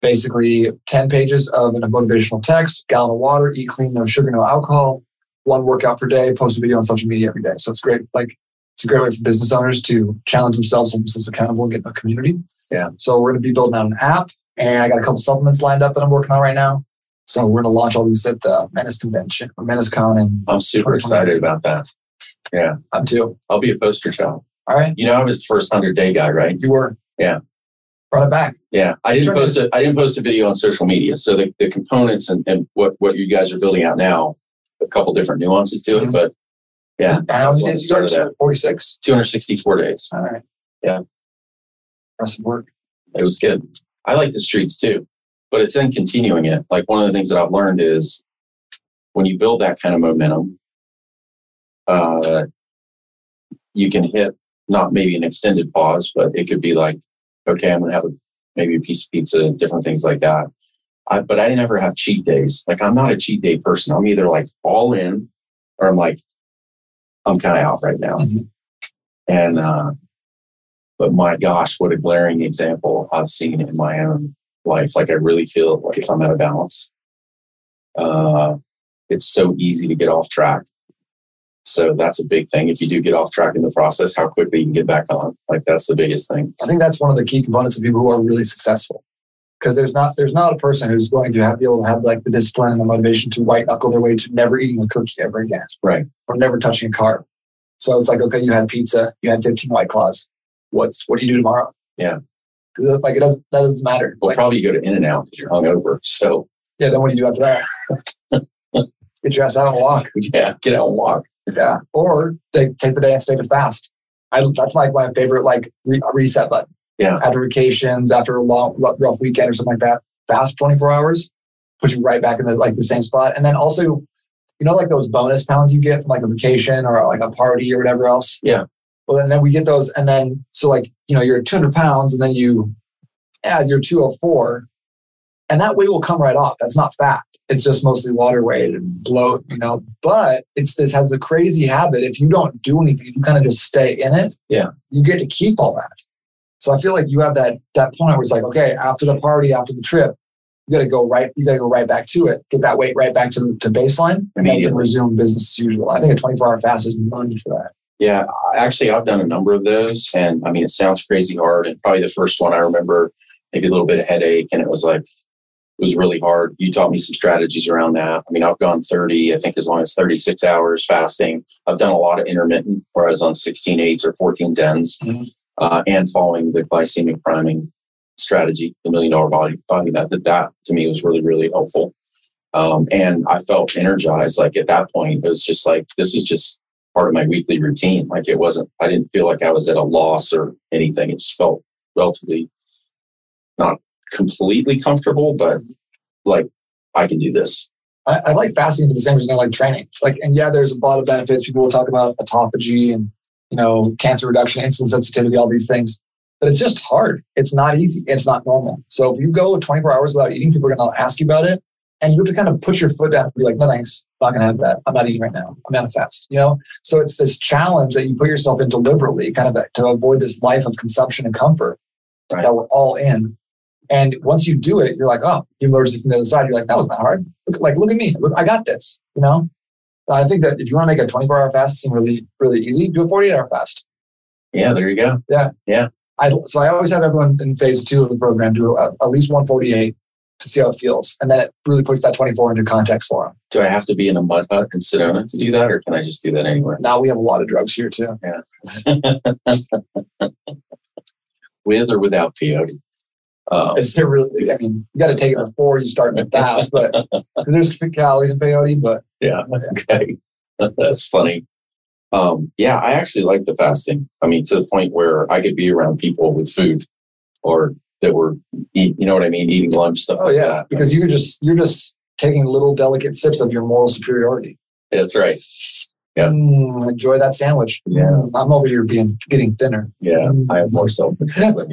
basically 10 pages of a motivational text, gallon of water, eat clean, no sugar, no alcohol, one workout per day, post a video on social media every day. So it's great. Like it's a great way for business owners to challenge themselves, hold themselves accountable, and get a community. Yeah. So we're going to be building out an app, and I got a couple supplements lined up that I'm working on right now. So we're going to launch all these at the Menace Convention, or Menace Con, and I'm super excited about that. Yeah. I'm too. I'll be a poster child. All right, You know, I was the first hundred day guy, right? you were. Yeah. Brought it back. Yeah. I didn't post a I didn't post a video on social media. So the, the components and, and what, what you guys are building out now, a couple different nuances to it, Mhm. but yeah, And how many days started started at. 46. 264 days. All right. Yeah. Impressive work. It was good. I like the streets too, but it's in continuing it. Like one of the things that I've learned is when you build that kind of momentum, uh, you can hit not maybe an extended pause, but it could be like, okay, I'm going to have a, maybe a piece of pizza, different things like that. I, but I never have cheat days. Like I'm not a cheat day person. I'm either like all in or I'm like, I'm kind of out right now. Mhm. And, uh, but my gosh, what a glaring example I've seen in my own life. Like I really feel like if I'm out of balance, uh, it's so easy to get off track. So that's a big thing. If you do get off track in the process, how quickly you can get back on. Like that's the biggest thing. I think that's one of the key components of people who are really successful. Because there's not there's not a person who's going to have be able to have like the discipline and the motivation to white knuckle their way to never eating a cookie ever again. Right. Or never touching a carb. So it's like, okay, you had pizza, you had 15 white claws. What's what do you do tomorrow? Yeah. Like it doesn't that doesn't matter. Well, Like, probably you go to In and Out because you're hungover. So yeah, then what do you do after that? Get your ass out and walk. yeah, get out and walk. Yeah. Or they take the day and stay to fast. I, that's like my favorite like re- reset button. Yeah. After vacations, after a long rough weekend or something like that, fast 24 hours, put you right back in the like the same spot. And then also, you know, like those bonus pounds you get from like a vacation or like a party or whatever else. Yeah. Well, and then we get those, and then so like you know you're at 200 pounds, and then you add your 204, and that weight will come right off. That's not fat. It's just mostly water weight and bloat, you know. But it's this has a crazy habit. If you don't do anything, you kind of just stay in it. Yeah. You get to keep all that. So I feel like you have that that point where it's like, okay, after the party, after the trip, you got to go right. You got to go right back to it. Get that weight right back to to baseline, and then Immediately. resume business as usual. I think a 24 hour fast is money for that. Yeah, actually, I've done a number of those, and I mean, it sounds crazy hard. And probably the first one I remember, maybe a little bit of headache, and it was like it was really hard. You taught me some strategies around that. I mean, I've gone 30, I think, as long as 36 hours fasting. I've done a lot of intermittent, where I was on 16 eights or 14 tens, Mhm. uh, and following the glycemic priming strategy, the million dollar body body. That that, that to me was really really helpful. Um, and I felt energized. Like at that point, it was just like this is just part of my weekly routine. Like it wasn't, I didn't feel like I was at a loss or anything. It just felt relatively not completely comfortable, but like I can do this. I, I like fasting for the same reason I like training. Like, and yeah, there's a lot of benefits. People will talk about autophagy and you know cancer reduction, insulin sensitivity, all these things. But it's just hard. It's not easy. It's not normal. So if you go 24 hours without eating, people are going to ask you about it. And you have to kind of put your foot down and be like, no thanks, I'm not gonna have that. I'm not eating right now. I'm on a fast. You know? So it's this challenge that you put yourself in deliberately, kind of to avoid this life of consumption and comfort Right. that we're all in. And once you do it, you're like, oh, you notice it from the other side. You're like, that was not hard. Look, like, look at me. Look, I got this. You know. I think that if you want to make a 24 hour fast seem really, really easy, do a 48 hour fast. Yeah, there you go. Yeah. Yeah. I so I always have everyone in phase two of the program do a, at least 148 to see how it feels, and then it really puts that 24 into context for them. Do I have to be in a mud hut in Sedona to do that, or can I just do that anywhere? Now we have a lot of drugs here too. Yeah. With or without peyote? Um, It's really, I mean, you got to take it before you start the fast, but there's calories in peyote, but yeah, okay. That's funny. Um, yeah, I actually like the fasting. I mean, to the point where I could be around people with food or that were, eat, you know what I mean, eating lunch, stuff oh like yeah, that. because you're just you're just taking little delicate sips of your moral superiority. That's right. Yeah. Mm, enjoy that sandwich. Yeah. Mm, I'm over here being getting thinner. Yeah, I have more self control.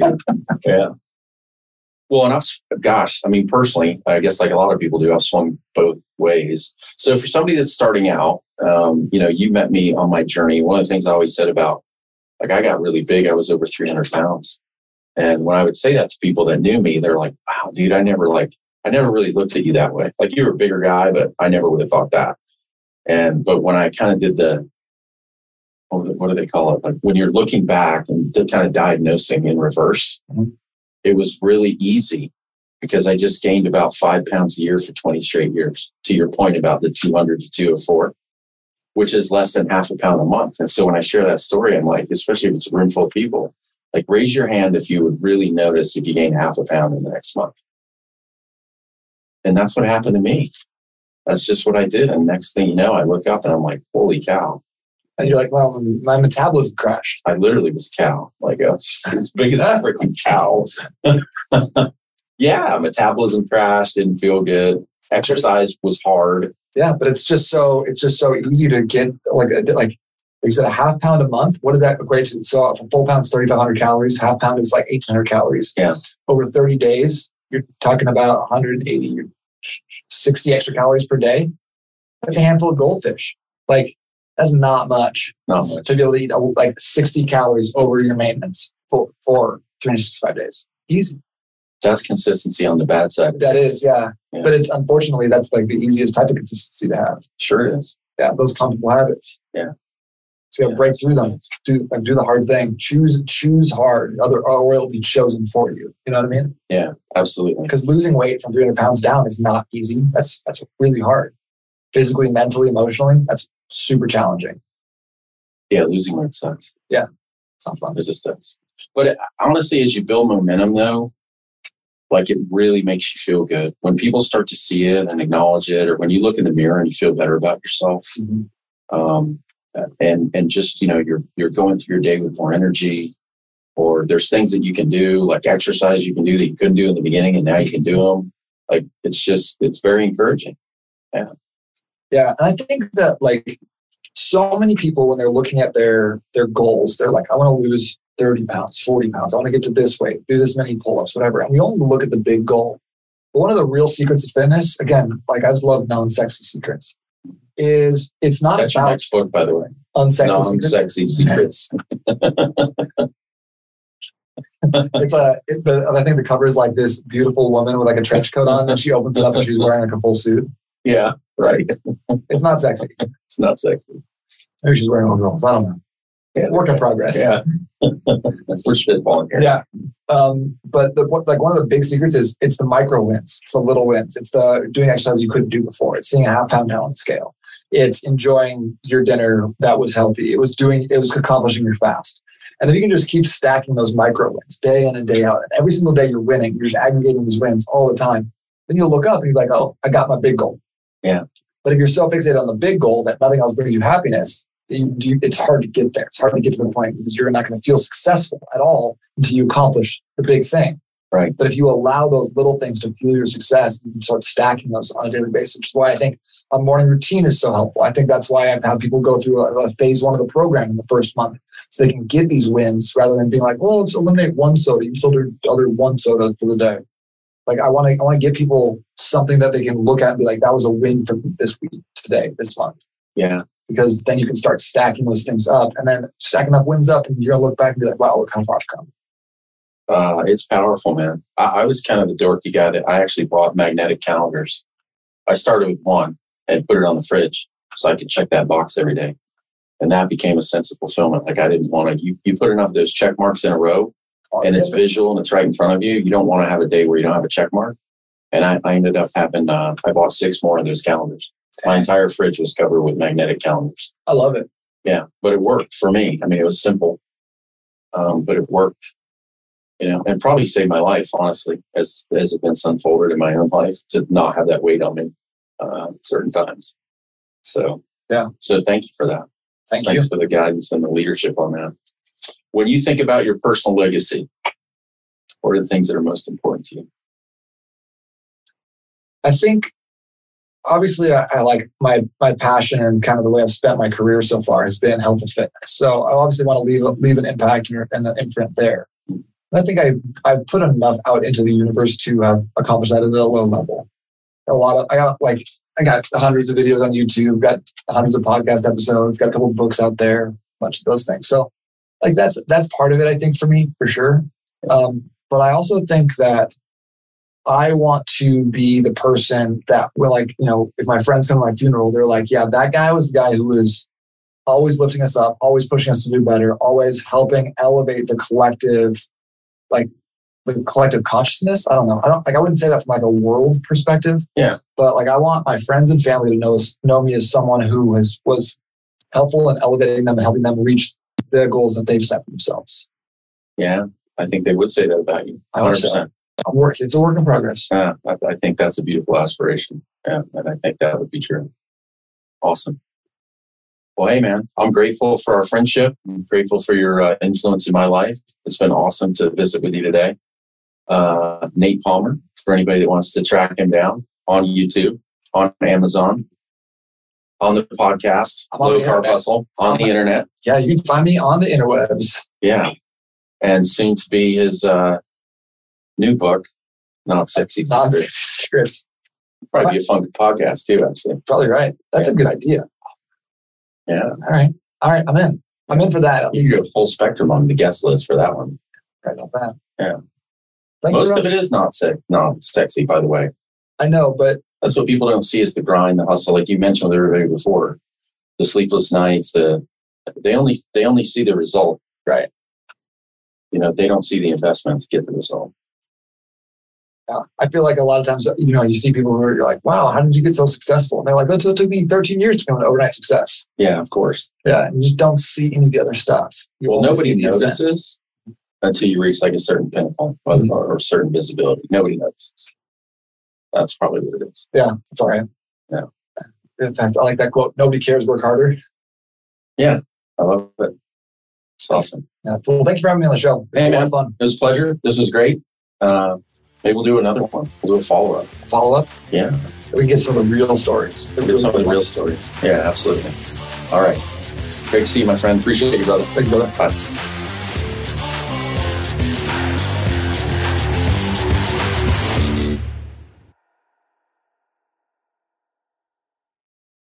yeah. Well, and I've, gosh, I mean, personally, I guess like a lot of people do, I've swung both ways. So for somebody that's starting out, um, you know, you met me on my journey. One of the things I always said about, like, I got really big. I was over 300 pounds. And when I would say that to people that knew me, they're like, wow, dude, I never like, I never really looked at you that way. Like you were a bigger guy, but I never would have thought that. And, but when I kind of did the, what do- they call it? Like when you're looking back and the kind of diagnosing in reverse, Mhm. it was really easy because I just gained about five pounds a year for 20 straight years. To your point about the 200 to 204, which is less than half a pound a month. And so when I share that story, I'm like, especially if it's a room full of people, like raise your hand if you would really notice if you gain half a pound in the next month. And that's what happened to me. That's just what I did. And next thing you know, I look up and I'm like, holy cow. And you're like, well, my metabolism crashed. I literally was cow, like a, as big as a freaking cow. yeah, metabolism crashed, didn't feel good. Exercise was hard. Yeah, but it's just so it's just so easy to get like like you said a half pound a month. What does that equate to? So if a full pound is 3,500 calories, half pound is like 1,800 calories. Yeah. Over 30 days, you're talking about 180, 60 extra calories per day. That's a handful of goldfish. Like that's not much Not much. to be able to eat like 60 calories over your maintenance for, for 365 days. Easy. That's consistency on the bad side. That is, yeah. Yeah. But it's unfortunately that's like the easiest type of consistency to have. Sure is. Yeah, those comfortable habits. Yeah. So you gotta break through them. Do do the hard thing. Choose choose hard. Other oil will be chosen for you. You know what I mean? Yeah, absolutely. Because losing weight from 300 pounds down is not easy. That's that's really hard. Physically, mentally, emotionally, that's super challenging. Yeah, losing weight sucks. Yeah, it's not fun. It just does. But it, honestly, as you build momentum, though, like it really makes you feel good when people start to see it and acknowledge it, or when you look in the mirror and you feel better about yourself. Mhm. um, and and just you know you're you're going through your day with more energy or there's things that you can do like exercise you can do that you couldn't do in the beginning and now you can do them like it's just it's very encouraging Yeah, Yeah. and I think that like so many people when they're looking at their their goals, they're like, I want to lose 30 pounds, 40 pounds. I want to get to this weight, do this many pull-ups, whatever. And we only look at the big goal. But one of the real secrets of fitness, again, like I just love non-sexy secrets, is it's not that's your about next book by the way unsexy secrets. non-sexy secrets It's a it, the, I think the cover is like this beautiful woman with like a trench coat on, and she opens it up and she's wearing like a full suit. yeah right It's not sexy. it's not sexy Maybe she's wearing overalls. I don't know. yeah, Work in progress. yeah we're spitballing here Yeah. Um, but the what, like one of the big secrets is it's the micro wins, it's the little wins, it's the doing exercise you couldn't do before, it's seeing a half pound down on the scale, it's enjoying your dinner that was healthy, it was doing it was accomplishing your fast. And if you can just keep stacking those micro wins day in and day out, and every single day you're winning, you're just aggregating these wins all the time, then you'll look up and you're like, oh, I got my big goal. Yeah. But if you're so fixated on the big goal that nothing else brings you happiness, you, you, it's hard to get there. It's hard to get to the point because you're not going to feel successful at all until you accomplish the big thing. Right. But if you allow those little things to fuel your success, you can start stacking those on a daily basis, which is why I think a morning routine is so helpful. I think that's why I've had people go through a, a phase one of the program in the first month so they can get these wins rather than being like, well, let's eliminate one soda. You still do the other one soda for the day. Like I want to, I want to give people something that they can look at and be like, that was a win for this week, today, this month. Yeah. Because then you can start stacking those things up, and then stacking up wins up, and you're gonna look back and be like, wow, look how far I've come. Uh, it's powerful, man. I, I was kind of the dorky guy that I actually bought magnetic calendars. I started with one and put it on the fridge so I could check that box every day. And that became a sense of fulfillment. Like I didn't want to, you, you put enough of those check marks in a row and it's visual and it's right in front of you. You don't want to have a day where you don't have a check mark. And I, I ended up having, uh, I bought six more of those calendars. My entire fridge was covered with magnetic calendars. I love it. Yeah, but it worked for me. I mean, it was simple, um, but it worked. You know, and probably saved my life, honestly, as as events unfolded in my own life, to not have that weight on me uh, certain times. So yeah, so thank you for that. Thank Thanks you. for the guidance and the leadership on that. When you think about your personal legacy, what are the things that are most important to you? I think obviously I, I, like my my passion and kind of the way I've spent my career so far has been health and fitness. So I obviously want to leave leave an impact and, and an imprint there. And I think I I've put enough out into the universe to have accomplished that at a low level. A lot of I got like I got hundreds of videos on YouTube, got hundreds of podcast episodes, got a couple books out there, a bunch of those things. So like that's that's part of it, I think, for me for sure. Um, but I also think that I want to be the person that will like, you know, if my friends come to my funeral, they're like, yeah, that guy was the guy who was always lifting us up, always pushing us to do better, always helping elevate the collective, like the collective consciousness. I don't know. I don't like I wouldn't say that from like a world perspective. Yeah. But like I want my friends and family to know know me as someone who has was helpful in elevating them and helping them reach the goals that they've set for themselves. Yeah. I think they would say that about you. 100%. I'm work. It's a work in progress. Yeah, I, I, think that's a beautiful aspiration. Yeah, and I think that would be true. Awesome. Well, hey, man, I'm grateful for our friendship. I'm grateful for your uh, influence in my life. It's been awesome to visit with you today. Uh, Nate Palmer, for anybody that wants to track him down on YouTube, on Amazon, on the podcast, on Low Carb Hustle, on the internet. Yeah, you can find me on the interwebs. Yeah. And soon to be his uh, new book, Not Sexy Not Sexy Secrets. Probably be a fun podcast too, actually. Probably right. That's yeah. a good idea. Yeah. All right. All right. I'm in. I'm in for that. You go full spectrum on the guest list for that one. Right on that. Yeah. Most of it is not se- not sexy, by the way. I know, but that's what people don't see is the grind, the hustle. Like you mentioned with everybody before, the sleepless nights, the they only they only see the result. Right. You know, they don't see the investment to get the result. Yeah. I feel like a lot of times, you know, you see people who are you're like, wow, how did you get so successful? And they're like, it took me 13 years to become an overnight success. Yeah, of course. Yeah. And you just don't see any of the other stuff. You well, nobody notices until you reach like a certain pinnacle mm-hmm. or, or certain visibility. Nobody knows. That's probably what it is. Yeah, that's all right. Yeah. In fact, I like that quote nobody cares, work harder. Yeah, I love it. It's awesome. Yeah. Well, thank you for having me on the show. Hey, man, fun. It was a pleasure. This was great. Uh, maybe we'll do another one. We'll do a follow up. Follow up? Yeah. We get some of the real stories. The get some of the real stories. Yeah, absolutely. All right. Great to see you, my friend. Appreciate you, brother. Thank you, brother. Bye.